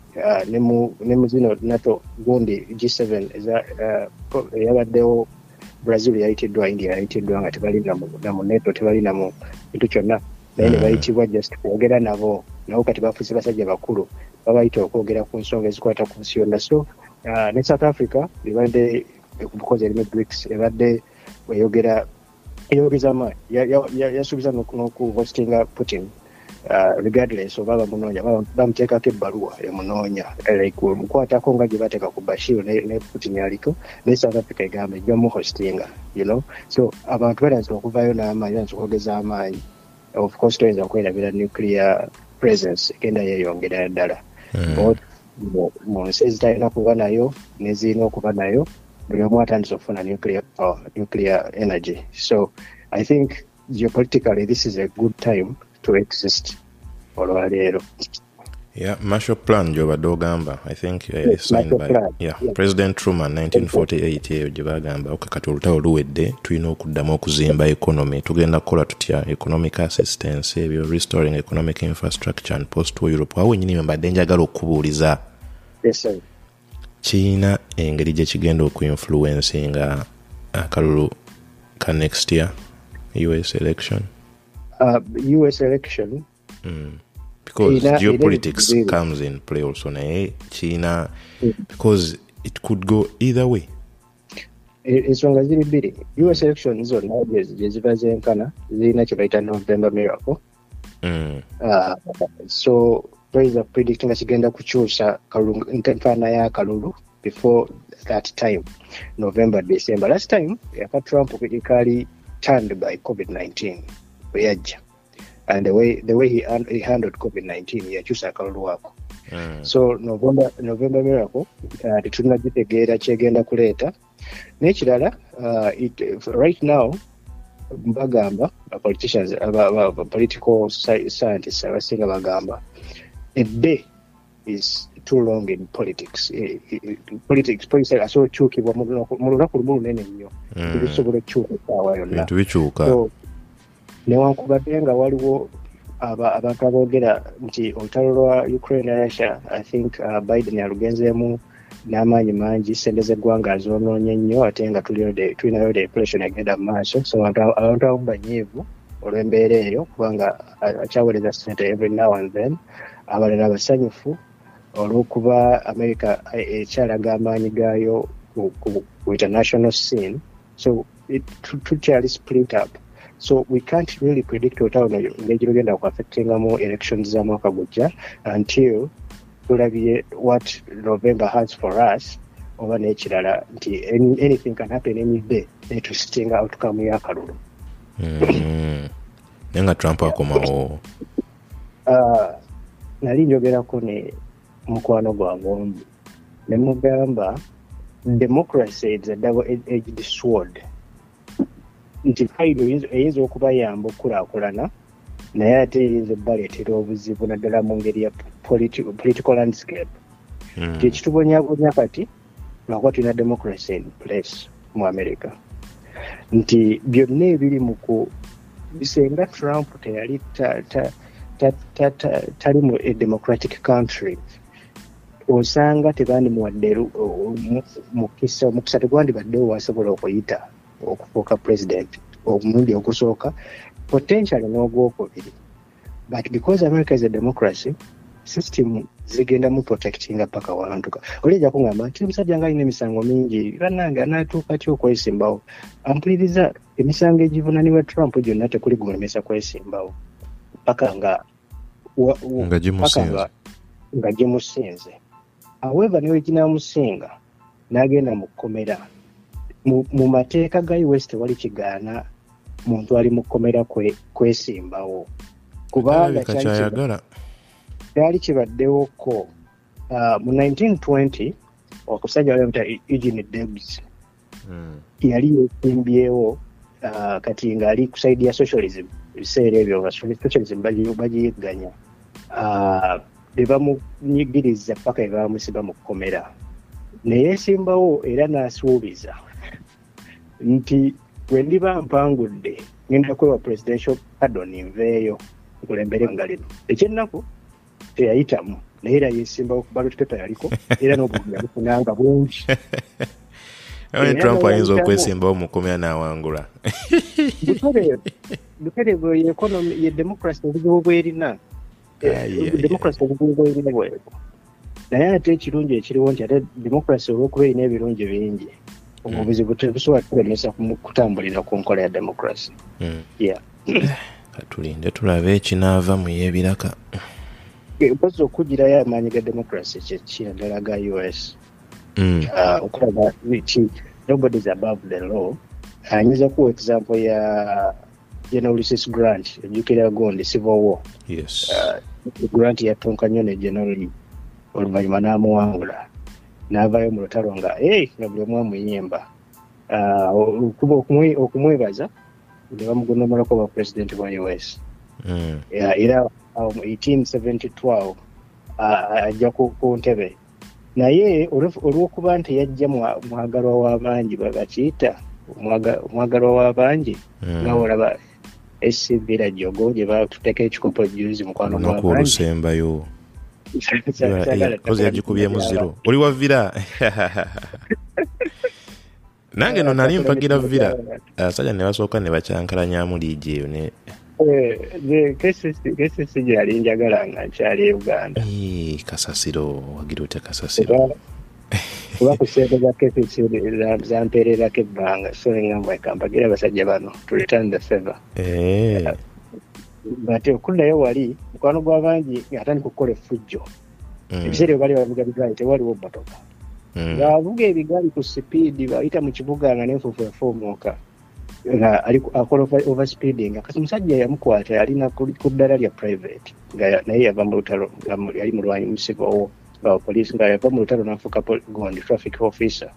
ne mu zino nato gundi G7 eza uh, pro- eyabaddewo Brazil yayitiddwa India yayitiddwa nga tebali na mu- neto tebali na mu kintu kyonna. Naye ne Mm. bayitibwa just kwogera nabo. Nabo kati bafuuse basajja bakulu babayita okwogera ku nsonga ezikwata ku nsi yonna. So uh, ne south africa ebadde because erimu brics ebadde weyogera eyogeza amaanyi Ya- ya- ya- yasuubiza n'oku- n'okuhostinga putin regardless oba bamunoonya bamuteekako ebbaluwa emunoonya like mukwatako nga gye bateeka ku bashir ne, ne putin aliko naye south africa egamba ejja muhostinga you know? So abantu balanze okuvayo n'amaanyi balanze okwogeza amaanyi. Of course toyinza kwerabira nuclear presence egenda yeeyongera ddala. Mm. both mu- nsi ezitalina kuba nayo nezirina okuba nayo buli omu atandise okufuna nuclear power, nuclear energy. So i think geopolitically this is a good time to exist. Olwaleero. Yeah, Marshall Plan gy'obadde ogamba. I think uh, Yes, signed by Plan, yeah, yeah. President Truman 1948 eyo gye bagamba okay, kati olutalo luwedde tulina okuddamu okuzimba economy. Tugenda kukola tutya? Economic assistance ebyo restoring economic infrastructure and post war Europe. Awo wenyini mbadde njagala okubuuliza. Yes, sir. kiina engeri gye kigenda okuinfluencinga akalulu ka next year US election Uh, us election because China, geopolitics ina- comes in play also na China Mm. because it could go either way. Ensonga ziri bbiri us election zonna gye gye zenkana zirina kye bayita november miracle. Mm. Uh, so toyinza predict nga kigenda kukyusa enfaana y'akalulu before that time november december. Last time yaka trump kaali turned by covid-19 bwe yajja and the way, the way he, he handled covid-19 yakyusa akalulu ako Mm. so november, november miracle uh, tetulina gitegeera kyegenda kuleeta. N'ekirala uh, it, right now bagamba ba politicians aba, aba, aba political sci- scientists abasinga bagamba a day is too long in politics. Politics politics asobola okukyukibwa mu lunaku- mu lunaku lumu lunene nnyo. Tebisobola okukyuka essaawa yonna. Bintu bikyuka newankubadde nga waliwo aba- abantu aboogera nti olutalo lwa ukraine ne russia i think uh, biden alugenzeemu n'amaanyi mangi sente z'eggwanga azoonoonye nnyo ate nga tulinayo de- tulinayo depression egenda mu maaso. So abantu abamu banyiivu olw'embeera eyo kubanga a- akyaweereza sente every now and then. Abalala basanyufu olw'okuba america eh, ekyalaga amaanyi gaayo ku- international scene. So tukyali split up so we can't really predict olutalo engeri lugenda ku affectingamu elections z'amwaka gujja until tulabye what november has for us oba n'ekirala nti any- anything can happen any day netusitinga outcome y'akalulu Mm. naye nga trump akomawo. Ah, nali njogerako ne mukwano gwange omu. Ne mugamba democracy is a double edged sword nti fayiro eyinza- okubayamba okukulaakulana naye ate eyinza obbaleetera obuzibu naddala mu ngeri ya politi- political landscape. Mm. nti ekitubonyabonya kati lwakuba tulina democracy in place mu america. Nti byonna ebiri mu ku senga trump teyali ta- ta- ta- ta- ta- tali mu democratic country osanga tebandimuwadde mukisa omukisa tegwandibaddewo wasobola okuyita okufuuka president omulundi ogusooka potentially n'ogwokubiri. But because america is a democracy system zigenda mu protectinga paka wantuka. Oli ejja kuŋŋamba nti omusajja nga alina emisango mingi bannange anaatuuka ty okwesimbawo? Ampuliriza emisango egivunanibwa trump gyonna tekuli gulemesa kwesimbawo. Paka nga Nga gimusinze. however niwe ginamusinga n'agenda mu kkomera mu mateeka ga us tewali kigaana muntu ali mu kkomera kwe- kwesimbawo. Kubanga kyayagala kyali kibaddewoko uh, mu 1920 okusajja wali amuta eugene debs. Mm. yali yesimbyewo uh, kati ngaali ku saidi ya socialism ebiseera ebyo nga socialism bagi- bagiyigganya uh, ne bamunyigiriza paka ne bamusiba mu kkomera. Neyesimbawo era n'asuubiza nti bwe ndiba mpangudde ngenda kwewa presidential pardon nveeyo nkulembere nga lino. Ekyennaku teyayitamu naye era yesimbawo ku ballot paper yaliko era n'obugumu yabufunanga bungi Era trump ayinza okwesimbawo mukomera n'awangula butereevu ye democracy obuzibu bwerina democracy obuzibu bwerina bwebwo naye ate ekirungi ekiriwo nti ate democracy olwokuba erina ebirungi bingi. Obuzibu tebusobola kulemesa kumu- kutambulira ku nkola ya democracy. Mm. Katulinde tulabe ekinaava mu y'ebiraka mpozi okugirayo amaanyi ga democracy kyeki naddala ga us Mm. Ah, okulaga nti nobody is above the law. Ayinza kuwa example ya general ulysses grant ejjukira gundi civil war. Yes. Ah, grant yatonka nnyo ne general oluvannyuma n'amuwangula n'avaayo mu lutalo nga nga buli omu amuyimba. Ah, okumwe- okumwebaza ne bamugonomolako ba president bwa us Mm. Ya, era mu 1872 ah, ajja ku ntebe. Naye olw'okuba nti yajja mwa- mwagalwa w'abangi bakiyita omwagalwa w'abangi Mm. nga olaba scb rajogo gye batuteeka ekikopo juzi mukwano gw'abangi kozi yagikubyemu ziro oli wa vira nange no nali mpagira vira abasajja ne basooka ne bakyankalanyamu liigi eyo ne. Kesisi gyali njagala nga nkyali e uganda. Eh, kasasiro wagira otya kasasiro. Kuba- ku ssente za kesisi zampeererako ebbanga so engamba ekampagira abasajja bano to return the favor But okuddayo wali mukwano gw'abangi ng'atandika okukola effujjo. Mm, ebiseera ebyo bali bavuga bigaali tewaliwo mmotoka. Mm, ng'avuga ebigaali ku sipiidi bayita mu kibuga nga n'enfuufu efumuuka nga akola over- overspeeding kati omusajja yamukwata yalina ku ddala lya private nga naye yava mu lutalo yali mulwanyi musigowo nga poliisi nga yava mu lutalo n'afuuka gondi traffic officer.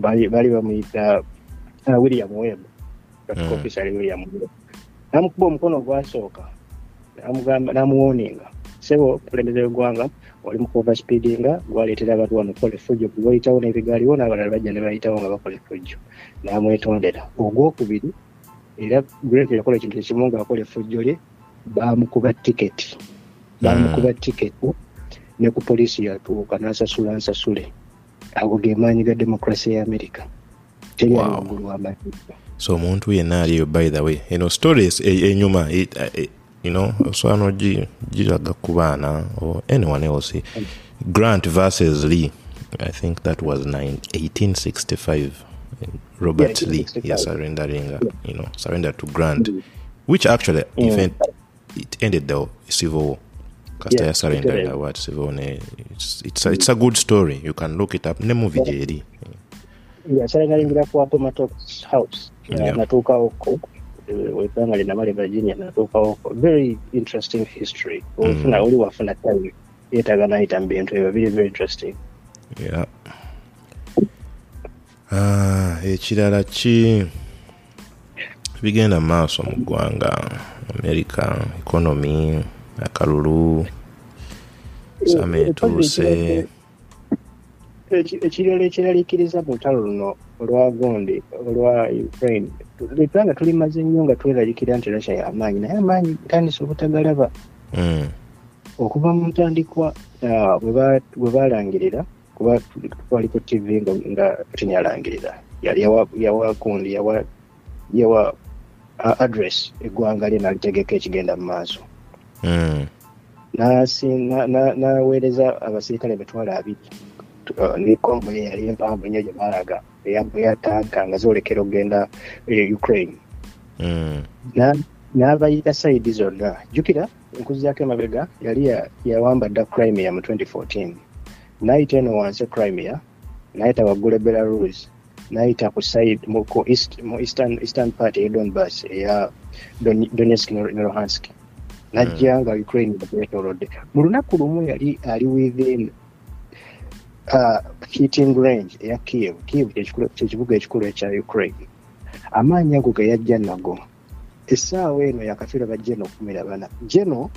Bali bamuyita uh, william webb traffic Mm. officer ali william webb namukuba omukono ogwasooka namuwoninga sebo okulembeze w'eggwanga oli mu overspeedinga gwaleetera abantu wano okukola effujjo bwe bayitawo n'ebigaali bo n'abalala bajja ne bayitawo nga bakola effujjo. N'amwetondera. Ogwokubiri era grant yakola ekintu ekimu ng'akola effujjo lye bamukuba tiketi. Bamukuba tiketi ne ku poliisi yatuuka n'asasula nsasule. Ago ge maanyi ga demokrasi ya amerika so omuntu yenna ali eyo by the way eno stories e- enyuma e- e- you osobola nogi- giraga ku baana or anyone else. Grant versus lee. I think that was 1865 robert Yeah, lee 1865. yeah, surrendering uh, you know surrender to grant which actually event it ended the civil war. Kasita Yeah, yasarendaga Kiterere. civil war it's, it's, a, it's a good story. You can look it up. Ne movie gyeri yasalangalingira ku apomatox house. Natuukawoko webbanga linamale virginia natuukawoko very interesting history. Ofuna oli wafuna time yeetaga nayita mu bintu ebyo biri very interesting. Yeah. ah, ekirala ki bigenda mu maaso mu ggwanga america economy akalulu sama etuuse ekirala ekiraliikiriza mu lutalo luno olwa gondi olwa ukraine. Ebbanga tulimaze nnyo nga tweraliikirira nti russia y'amaanyi naye amaanyi tandise obutagalaba. Mm, okuva mu ntandikwa ah, bwe ba- bwe balangirira kuba twali ku tv nga, tinyalangirira yali yawa- gundi yawa address eggwanga lye nalitegeka ekigenda mu maaso. Mm, na- n'aweereza abasirikale emitwalo abiri ne konvoyi yali empanvu nnyo gye baalaga eya tanka nga zoolekera okugenda e ukraine. Mm, Na- n'abayita sayidi zonna jjukira enkuzizaako emabega yali ya- yawamba dda crimea mu 2014 n'ayita eno wansi crimea n'ayita waggula belarus n'ayita ku side mu, eastern, eastern part eya donbas eya Don- donetsk ne luhansk. Najja nga ukraine betolodde mu lunaku lumu yali ali within uh, hitting range eya kiev kiev kyekibuga ekikulu ekya ukraine. Amaanyi ago ge yajja nago. Essaawa eno yakafiira ba jeno kumira bana. Jeno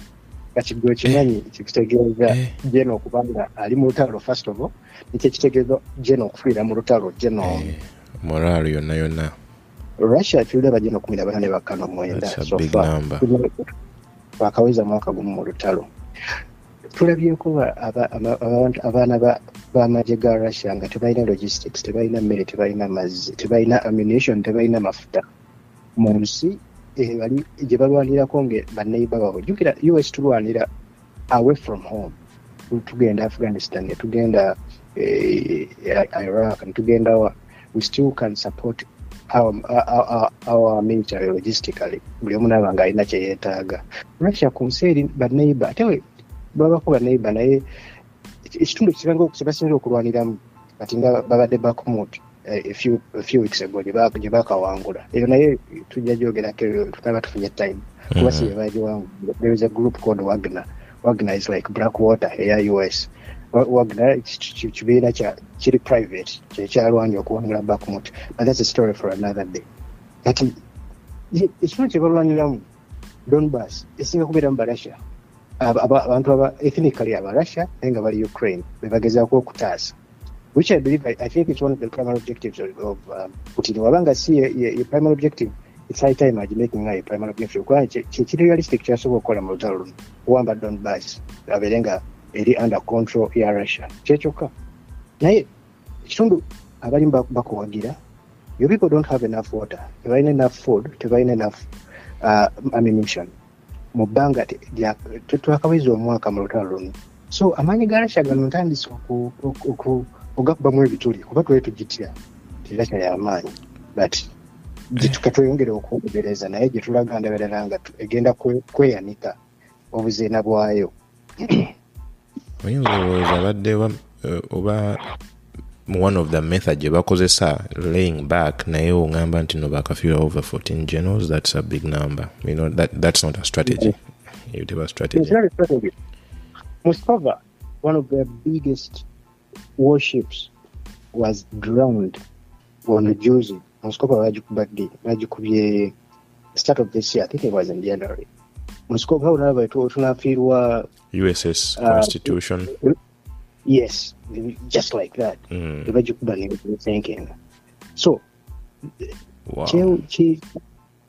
kakigwe okimanyi kikutegeeza Eh. jeno okubanga ali mu lutalo first of all nikyo kitegeeza jeno okufiira mu lutalo jeno eh, moraal yonna yonna. Russia afiirira ba jeno kumira bana ne bakkano mwenda That's a so big far. number. bakaweza mwaka gumu mu lutalo tulabyeko abaana ba- b'amagye ga russia nga tebalina logistics tebalina mmere tebalina mazzi tebalina ammunition tebalina mafuta. Mu nsi eh, bali gye balwanirako nga banneiba babwe jjukira us tulwanira away from home. Tu- tugenda afghanistan ne tugenda eh, iraq ne tugenda wa we still can support our, our, our, our military logistically. Buli omu naaba nga alina kye yeetaaga. Russia ku nsi eri banneiba ate babako banneiba naye eki- ekitundu kiranga kye basinza okulwaniramu kati nga babadde bakumut a few, weeks ago gye ba- gye bakawangula eyo naye tujja gyogerako eyo tutaba tufunye time kuba si bebagiwangula there is a group called wagner. Wagner is like black water eya us Wa- wagner ki- ki- kibiina kiri private kyekyalwanya okuwangula bakumut but that's a story for another day. Kati ekitundu kye balwaniramu donbas esinga kubeeramu barussia Aba- aba- abantu aba ethnically aba russia naye nga bali ukraine bebagezaako okutaasa. Which i believe I, i think it's one of the primary objectives of, of um, putin. Wabanga si ye, ye, ye primary objective it's high time agi making nga ye primary objective. Kubanga kye- kye kiri realistic kyasobola okukola mu lutalo luno kuwamba donbas abeere nga eri under control ya russia. Kyekyokka naye ekitundu abalimu bak- bakuwagira your people don't have enough water. Tebalina enough food tebalina enough uh, ammunition mu bbanga twakaweza omwaka mu lutalo luno. So amaanyi ga rasha gano ntandise ogakubamu ebituli kuba twali tugitya ti rasha y'amaanyi but gyetuka tweyongere okwogereza naye gye tulaga ndaberera nga egenda kwe- kweyanika obuziina bwayo. Oyinza olowooza badde ba- eh, oba one of the method gye bakozesa laying back naye oŋŋamba nti no bakafiira over 14 generals that's a big number you know, that, that's not a strategy eyo teba strategy It's very strategic. Moskova, one of the biggest warships, was drowned on Jersey. Moskova bagikubadde bagikubye start of this year. I think it was in January. Moskova olaba tunafiirwa uss Uh, constitution yes, just like that. mm, Bagikuba ne thinking. So wow. kye- kye-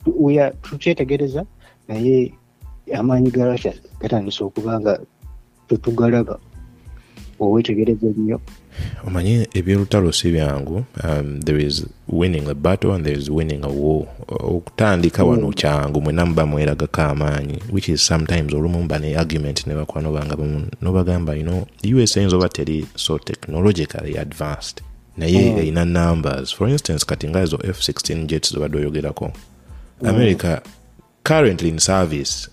we are tukyetegereza naye amaanyi ga russia gatandise okuba nga tetugalaba owetegereza ennyo omanyi ebyolutalo si byangu um, there is winning a battle and there is winning a war. Okutandika wano kyangu mwena muba mweragako amaanyi which is sometimes olumu muba ne argument ne bakwano bange nobagamba you know us eyinza oba teri so technologically advanced. Naye Mm. erina numbers. For instance kati nga ezo f16 jets zobadde oyogerako america currently in service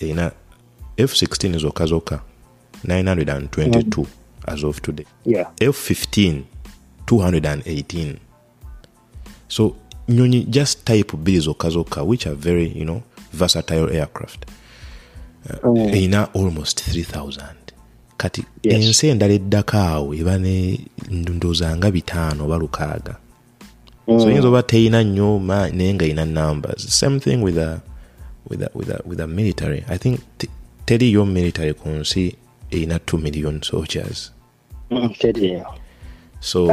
erina f16 zokka zokka 922 as of today. Yeah. F15 218 so nyonyi just type bbiri zokka zokka which are very you know versatile aircraft. Mm. erina almost 3000 kati Yes. ensi endala eddako awo eba ne ndowooza nga bitaano oba lukaaga so yinza oba teyina nnyo naye nga erina numbers. Same thing with a, with a, with a, with a military. I think teriyo military ku nsi erina 2 million soldiers Mm, teriyo so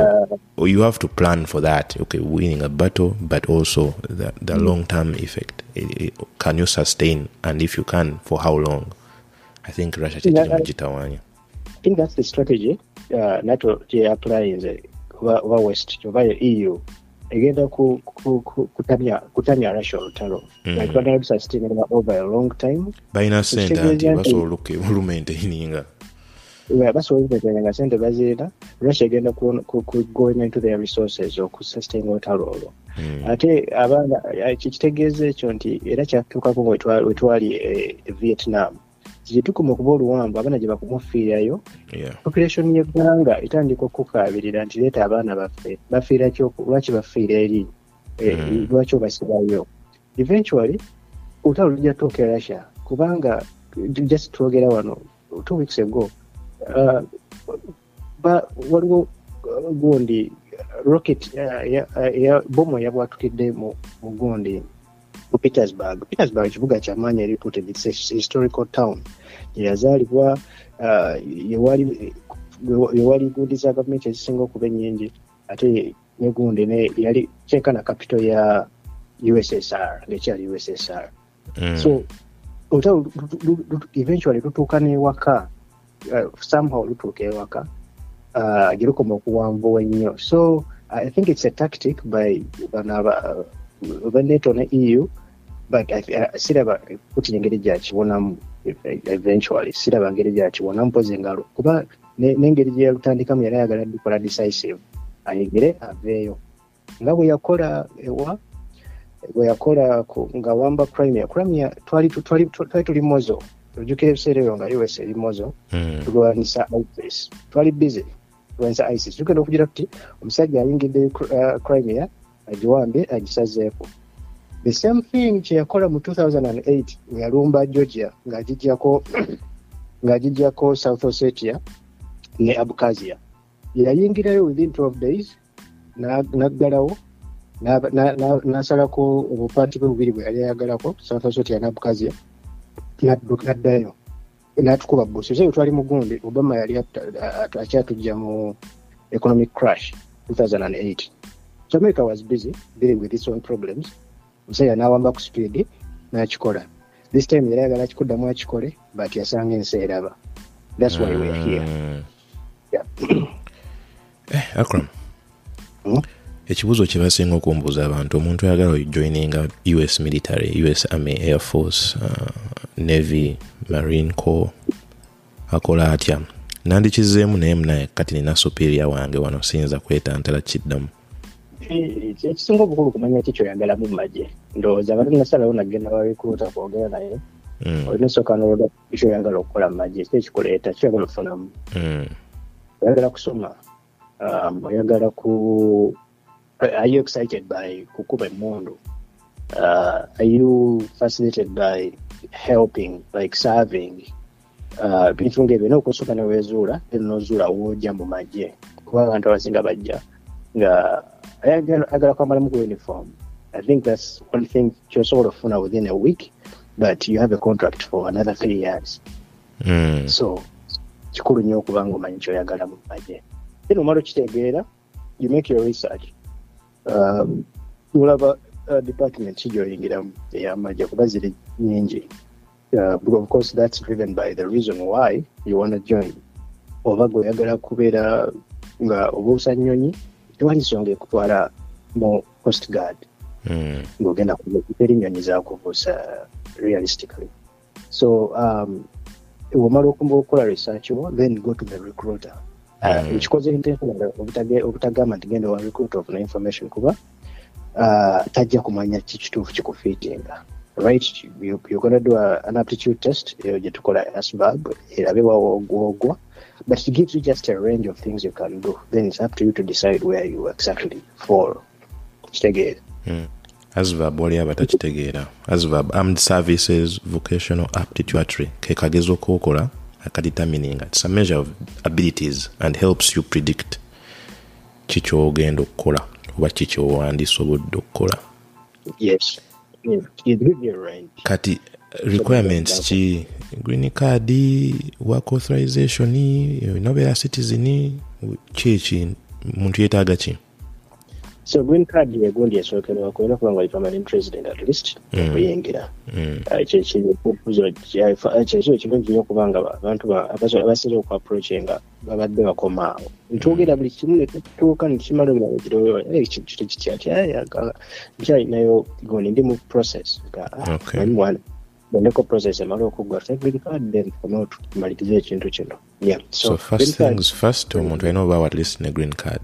you have to plan for that okay winning a battle but also the, the long term effect. It, it, can you sustain? And if you can for how long? I think russia Yeah, I- I think that's the strategy. Uh, NATO gyeyapplyinze oba oba west oba eu egenda ku, ku, ku, kutamya kutamya russia olutalo Mm. like bagenda bisustain over a long time. Balina sente anti nti- basobola olumaintaininga basobola sente baziina russia egenda ku- into their resources okusustain olutalo olwo Mm. ate abaana kitegeeza ekyo nti era kyatuukako nga wetwa- wetwali e, e vietnam kyetukuma okuba oluwanvu abaana gye bakumufiirayo population y'eggwanga etandika okukaabirira nti leeta abaana baffe bafiira lwaki bafiira eri Eh, Mm. lwaki obasibayo eventually olutalo lujja tuuka e russia kubanga just twogera wano two weeks ago waliwo uh, gundi uh, rocket uh, uh, bomu eyabwatukidde mu gundi mu petersburg. Petersburg kibuga kyamaanyi eri reputed its historical town. Gyeyazaalibwa uh, yewali gundi za gavumenti ezisinga okuba ennyingi ate ne gundi yali kyenkana capital ya ussr ngaekyali ussr Mm. so olutalo lu- lu- lu- eventually lutuuka n'ewaka uh, somehow lutuuka ewaka uh, gye lukoma okuwanvuwa ennyo so i think it's a tactic by bano ba nato ne eu but uh, siraba kuti engeri gyakibonamu eventually siraba ngeri gyakibonamu pozi engalo kuba ne- n'engeri gye yalutandikamu yali ayagala dukola decisive. Ayegere aveeyo nga bwe yakola ewa bwe yakola nga wamba crimea. Crimea twali tuli mozo ojjukira ebiseera ebyo nga us eri mozo Mm. tulwanyisa isis. Twali busy tulwanyisa isis. Tugenda okugira tuti omusajja ayingidde uh, crimea agiwambye agisazeeko the same thing kyeyakola mu 2008 we yalumba georgia ng'agijjako ng'agijjako south ossetia ne abkhazia. Yayingirayo within 12 days na- naggalawo n'asalako obupaati bwe bubiri bwe yali ayagalako south ossetia ne n'addu- n'addayo n'atukuba busi ekyo twali mu gundi obama yali akyatujja mu economic crash 2008 so america was busy dealing with its own problems. Omusajja n'awamba ku speed n'akikola. This time yali ayagala akikuddamu akikole but yasanga ensi eraba. That's why we're here. Mm. Yeah. Hmm? ekibuuzo kye basinga okumbuuza abantu omuntu ayagala ojoininga us military us army air force uh, navy marine corps akola atya? Nandikizeemu naye munaye kati nina superior wange wano siyinza kwetantala kiddamu. Eh, ekisinga obukulu kumanya ki kyoyagalamu mu magye ndowooza nga tunasalawo nagenda babikuuta kwogera naye. Mm, olina esooka noloda kyoyagala okukola mu magye ki ekikuleeta? Kyoyagala okufunamu. Mm, oyagala kusoma um, oyagala ku are you excited by kukuba emundu uh, are you fascinated by helping like serving uh, bintu ngaebyo naye okusooka newezuula nozuula wojja mu magye kuba abantu abasinga bajja. Nga ayagala kwambalamu ku uniform. I think that's one thing kyosobola okufuna within a week but you have a contract for another three years. Mm, so kikulu nnyo okuba nga omanyi kyoyagala mu magye then omala okitegeera you make your research um, olaba uh, department ki gyoyingiramu ey'amagye kuba ziri nyingi uh, of course that's driven by the reason why you want to join. Oba gweoyagala kubeera nga obuusa nnyonyi tewali nsonga ekutwala mu coast guard. Mm, ng'ogenda teri nnyonyi zakubuusa realistically. So um, womala okumba okukola research wo then go to the recruiter. Ekikoze intentional obutagamba nti genda wa recruiter of information kuba uh, tajja kumanya kikituufu kikufiitinga right you, you're going do a, an aptitude test eyo gye tukola asbab erabe wawogwogwa but it gives you just a range of things you can do. Then it's up to you to decide where you exactly fall. Kitegeere asvab wali aba takitegeera asvab armed services vocational aptituatory ke kagezo kookola akadetermininga its a measure of abilities and helps you predict kikyogenda okukola oba kikyowandisobodde okukola. Yes. Yeah. it gives you a range kati requirements ki? Green card work authorization nobeera citizen kiki muntu yeetaaga ki so green card yegundi esookerwako era kubanga oli permanent president at least okuyingira kyekyo ekirungi nnyo kubanga abantu ba- abaso- abasinze okuapproach nga babadde bakomaawo nitwogera buli kimu netutuuka nekimala kito kitya nkyalinayo goni ndi mu process Nga, ah, mwana bwendeko process emala okuggwa. Te green card then tukomewo tumalirize ekintu kino. So first things first omuntu alina obaawo at least ne green card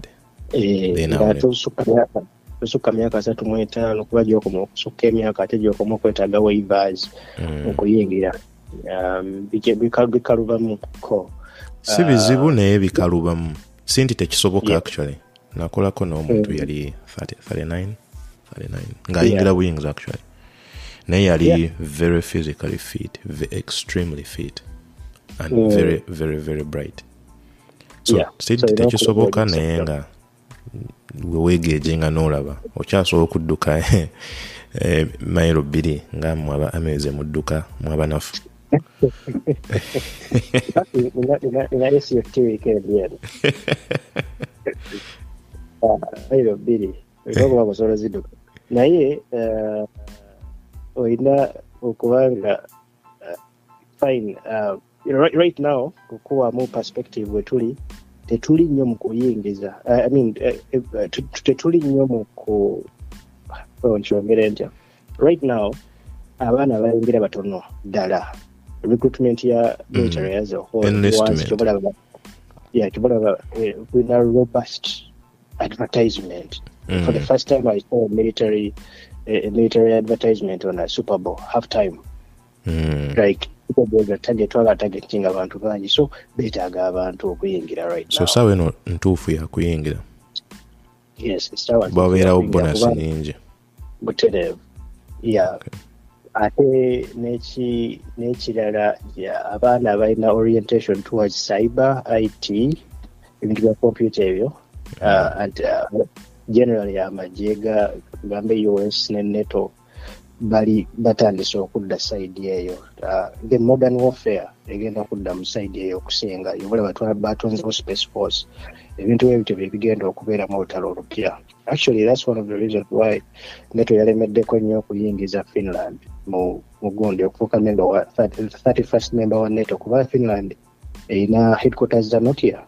nga tosukka myaka asatu mu etaano kuba gyokoma okusukka emyaka ate gyokoma okwetaaga waivers okuyingira bikalubamuko si bizibu naye bikalubamu si nti tekisoboka actually. Nakolako n'omuntu yali 30 39 39 ng'ayingira buyingizi actually. Naye yali very physically fit extremely fit and Mm. very very very bright. So si nti tekisoboka naye nga weweegeje nga n'olaba. Okyasobola okudduka eh, mayiro bbiri nga mwaba ameze mudduka mwabanafu naye siyotti weekend eno airo bbiri olina okuba kusobola ziduka naye eh, olina okuba nga eh, fine right, now okuwamu perspective we tuli tetuli nnyo mu kuyingiza I mean, eh, eh, tu- tu- tetuli nnyo mu ku nkyogere ntya right now abaana abayingira batono ddala recruitment ya military whole Enlistment. once kyobalaba eh, robust advertisement Mm. for the first time i saw military a military advertisement on a super bowl half time Mm. like ga target twala targeting abantu bangi. So beetaaga abantu okuyingira right so saawa eno ntuufu yakuyingira babeerawo kuba- nyingi butereevu ya ate n'eki- n'ekirala abaana abalina orientation towards cyber it ebintu bya computa ebyo uh, and uh, generally amagye ga gambe us ne neto bali batandise okudda side eyo. Uh, the modern warfare egenda kudda mu side eyo okusinga yobulaba twa- batonzewo space force. Ebintu ebyo bye bigenda okubeeramu olutalo olupya. Actually that's one of the reasons why neto yalemeddeko nnyo okuyingiza finland mu mu gundi okufuuka member wa 31st member wa neto kuba finland erina headquarters za nokia.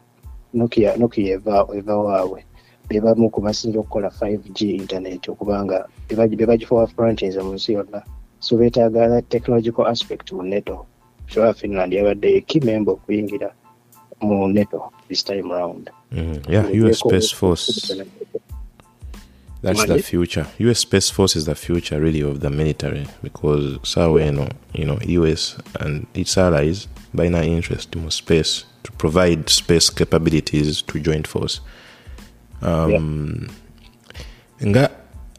Nokia nokia eva waabwe bebamu ku basinza okukola 5g internet okubanga bebagifuwa franchise mu nsi yonna. So beetaaga technological aspect mu neto kyoa finland yabadde key member okuyingira mu neto this time round. Mm. yeah us space force. That's the future. Us space force is the future really of the military because saawa eno you know us and its allies balina interest mu space to provide space capabilities to joint force um, nga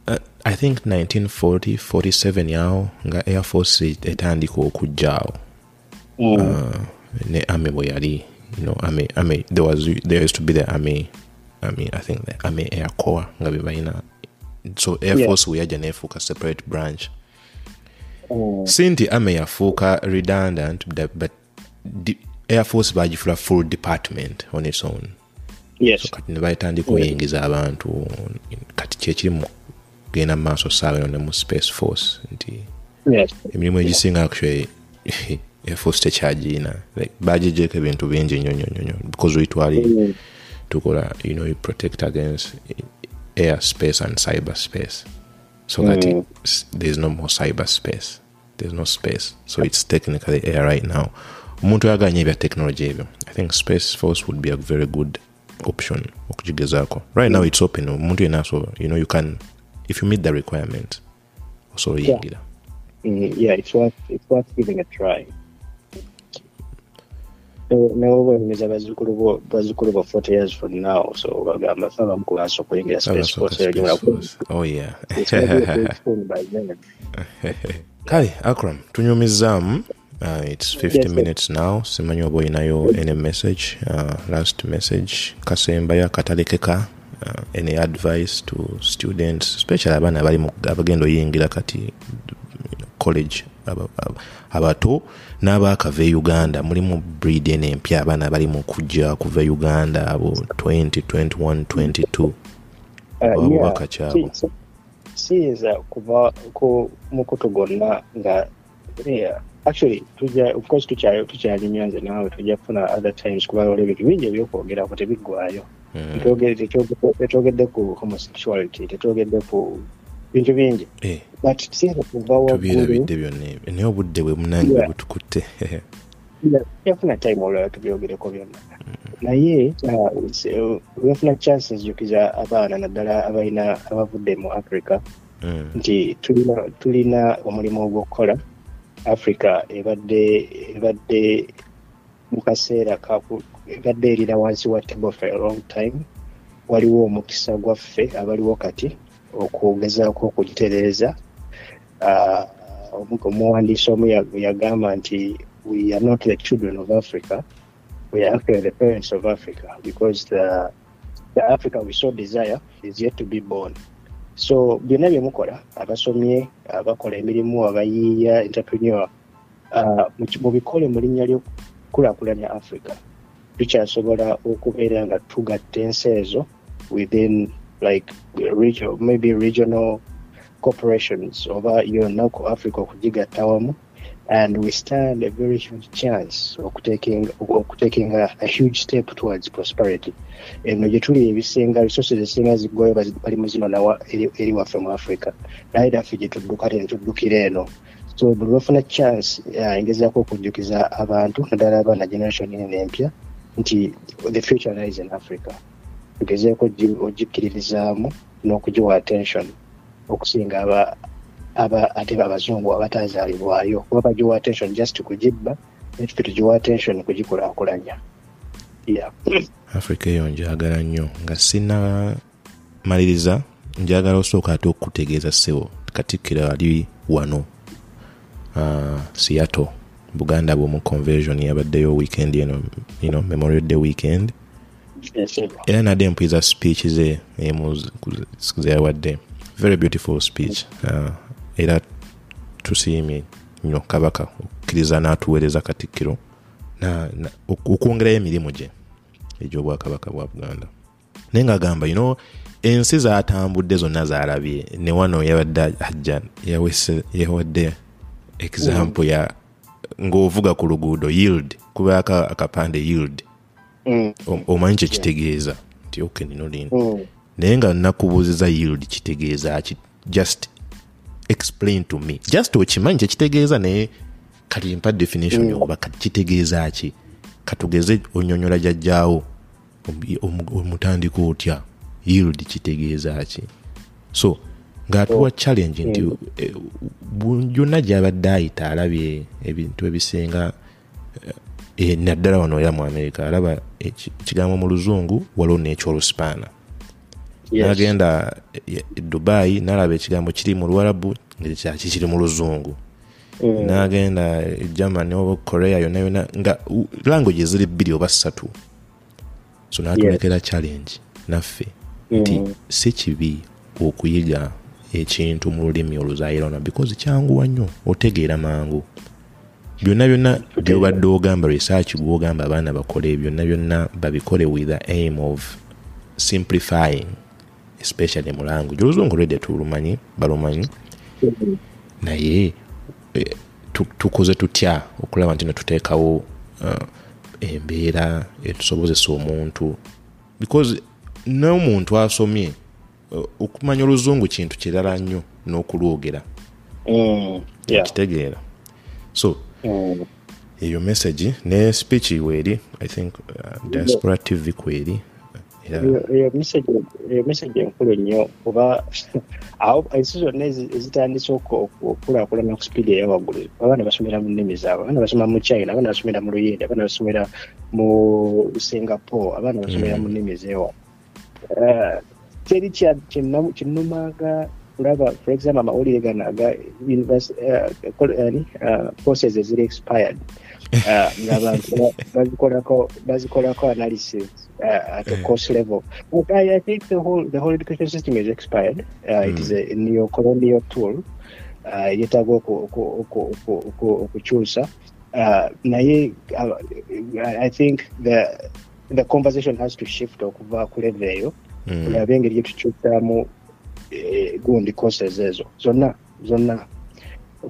uh, i think 1940 47 yawo nga air force etandika okujjaawo uh, ne army bwe yali you know army army there was there used to be the army mean, i think the army air corps nga bebalina so air Yeah. force we yajja nefuuka separate branch. Mm. si nti army yafuuka redundant but, but the air force bagifula full department on its own kati nebatandika okuyingiza abantu kati kyekiri mu genda mu maaso saawa eno ne mu space force nti emirimu egisinga actually eforce tekyagiina bagijeko ebintu bingi nnyo nnyo nnyo nnyo because wetwali Mm. tukola you know you protect against air space and cyber space. So kati Mm. there's no more cyber space. There's no space. So it's technically air right now. Omuntu oyaganya ebya technology ebyo i think space force would be a very good option okugigezaako right now it's open. Omuntu yena so you know you can if you meet the requirement osobola Yeah. oyingira Mm, yeah, it's worth it's worth giving a try. nawe bwemeza bazzukulu bo bazzukulu bo 40 years from now so bagamba fe abamu ku baasa okuyingira space force oh yeah. It's gonna be a big spoon by then. kale akram tunyumizaamu uh, its 50 Yes, sir. minutes now simanyi oba olinayo any message uh, last message kasembayo akatalekeka uh, any advice to students especially abaana abali abagenda oyingira kati college aba- aba- abato n'abaakava e uganda mulimu breed eno empya abaana abali mu kujja kuva uganda abo 20 21 22 Uh, Waba yeah, si- siyinza kuva ku mukutu gwonna nga yeah, actually tujja of course tukya- tukyalimya nze naawe tujja kufuna other times kubanga waliwo ebintu bingi ebyokwogerako tebiggwayo tetwogedde ku homosexuality tetwogedde ku bintu bingi. Eh, but siyinza kuva waggulu tubirabidde byonna ebyo. Naye obudde bwe munange butukutte. Yafuna time olwala tubyogereko byonna naye uh, wefuna chance nzijukiza abaana naddala abalina abavudde mu africa. Mm. nti tulina omulimu ogw'okukola africa ebadde ebadde mu kaseera ebadde erira wansi wa table for a long time. Waliwo omukisa gwaffe abaliwo kati okugezaako okugitereeza. Ah, omuwandiisi omu yagamba nti we are not the children of africa. We are actually the parents of africa because the, the africa we so desire is yet to be born so byonna bye mukola abasomye abakola emirimu abayiiya entrepreneur uh, mubikole mu linnya ly'okukulaakulanya africa tukyasobola okubeera nga tugatta ensi ezo within like regional, maybe regional corporations oba yonna ku africa okugigatta wamu and we stand a very huge chance okutaking okutaking a, a huge step towards prosperity. Eno gye tuli ebisinga resources ezisinga ziggwayo bazi- bali mu zino nawa eri waffe mu africa. Naye naffe gye tudduka te netuddukira eno. So buli lwafuna chance uh, ngezaako okujjukiza abantu naddala abaana generation eno empya nti the future lies in africa. Tugezeeko ogi- ogikkiririzaamu n'okugiwa attention okusinga aba ate abazungu abatazaalibwayo. Kuba bagiwa attention just kugibba netuffe tugiwa attention kugikulaakulanya africa eyo njagala nnyo nga sinamaliriza njagala osooka ate okutegeeza ssebo katikkiro ali wano. Uh, seattle buganda bwomu conversion yabaddeyo weekend eno you know, memorial day weekend. Era nadde mpwiza speech ze emu zeyawadde very beautiful speech. Uh, era tusiimye nnyo kabaka okukkiriza n'atuweereza katikkiro okwongerayo emirimu gye egy'obwakabaka bwa buganda. Naye ng'agamba you know, ensi zatambudde zonna zalabye ne wano yabadde ajja yawadde example ya ng'ovuga ku luguudo yield kubaako akapande yield. Mm, omanyi kyekitegeeza nti ok nino lino. Mm. naye nga nakubuuziza yield kitegeeza ki? Just explain to me just okimanyi kyekitegeeza naye kati mpa definition Mm. oba kati kitegeeza ki katugeze onyonyola jajjaawo omu- omu- omutandika otya yield kitegeeza ki so ng'atuwa challenge nti Mm. eh, bu- gyonna gyabadde ayita alabye ebintu ebisinga eh, naddala wano era mu america alaba eki- ekigambo mu luzungu waliwo n'ekyolusipaana Yes. Nagenda e dubai nalaba ekigambo kiri mu luwarabu ngakyaki kiri mu luzungu. Mm. nagenda e germany oba korea yonna yonna nga language ziri bbiri oba ssatu. So natulekera challenge naffe nti Mm. si kibi okuyiga ekintu mu lulimi oluzairona because kyanguwa nnyo otegeera mangu. Byonna byonna byobadde ogamba research gwogamba abaana bakole byonna byonna babikole with the aim of simplifying especially mu language. Oluzungu lwedde tulumanyi balumanyi? Naye eh, tu- tukoze tutya okulaba nti netuteekawo uh, embeera etusobozesa omuntu? Because n'omuntu asomye uh, okumanya oluzungu kintu kirala nnyo n'okulwogera. Mm. Kitegeera so Mm. eyo message ne speech weeri i think uh, diaspora tv kweri Eyo- message enkulu nnyo kuba awo ensi zonna ezi- ezitandise oku- oku- okukulaakulana ku sipiidi eyawaggulu abaana basomera mu nnimi zaabwe abaana basoma mu china abaana basomera mu luyindi abaana basomera mu singapore abaana basomera Mm. mu nnimi zeewa teri kya- kinnamu- kinnumanga kulaba for example amawulire gano aga eh, eh, courses eziri expired. Bazikolako bazikolako analysis uh, at a course level. But I, I think the whole the whole education system is expired. Uh, It Mm. is a neo-colonial tool. Uh, okukyusa uh, naye uh, I think the the conversation has to shift okuva ku level eyo mm, tulabe engeri eh, gundi courses ezo zonna zonna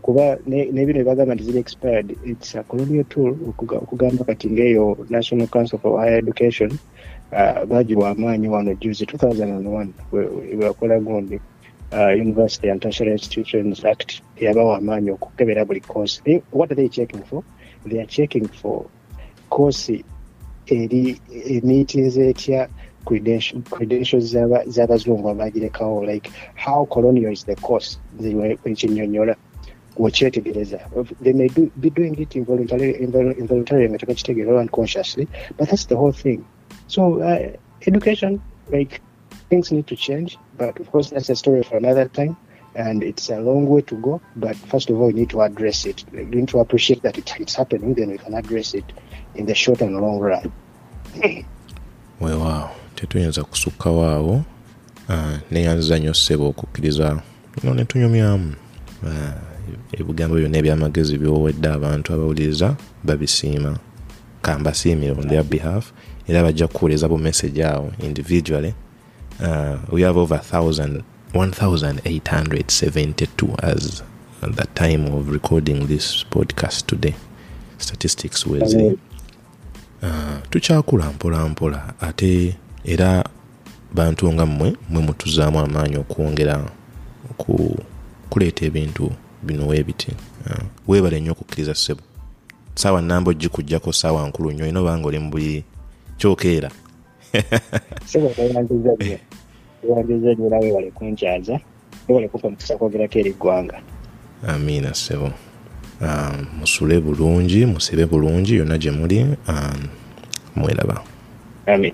kuba ne- n'ebino ebagamba nti ziri expired its a colonial tool okugamba kati ngaeyo national council for higher education bagiwa amaanyi wano juzi 2001 we- we- webakola gundi uh, university and tertiary institutions act yabawa amaanyi okukebera buli course. What are they checking for? They are checking for course eri emiitinze etya credentials z'abazungu abagirekawo like how colonial is the course? Ekinyonyola wekyetegereza they may do, be doing it involuntarily nga tebakitegeera unconsciously but that's the whole thing so uh, education like things need to change but of course that's a story for another time and it's a long way to go but first of all we need to address it. We need to appreciate that it's happening then we can address it in the short and long run. Weewaawo tetuyinza kusukkawaawo Ah, neyanziza nnyo ssebo okukkiriza no netunyumyamu Ah, ebigambo byonna ebyamagezi byowedde abantu abawuliriza babisiima kambasiimire on their behalf era bajja kukuwuliriza bu message awo individually. Uh, we have over 1000 1872 as at the time of recording this podcast today. Statistics wezi. Uh, tukyakula mpola mpola. Ate era bantu nga mmwe mwe mutuzaamu amaanyi okwongera ku kuleeta ebintu bino weebiti uh, weebale nnyo okukkiriza ssebo saawa namba ogikugjako saawa nkulu nnyo olina obanga oli mu buli kyokeera sebo bayandiza nnyo bayandiza nnyo nawe wale kunkyaza wale kumpa mukisa kwogerako eri ggwanga. Amiina ssebo um, musule bulungi musibe bulungi yonna gye muli um, mweraba amin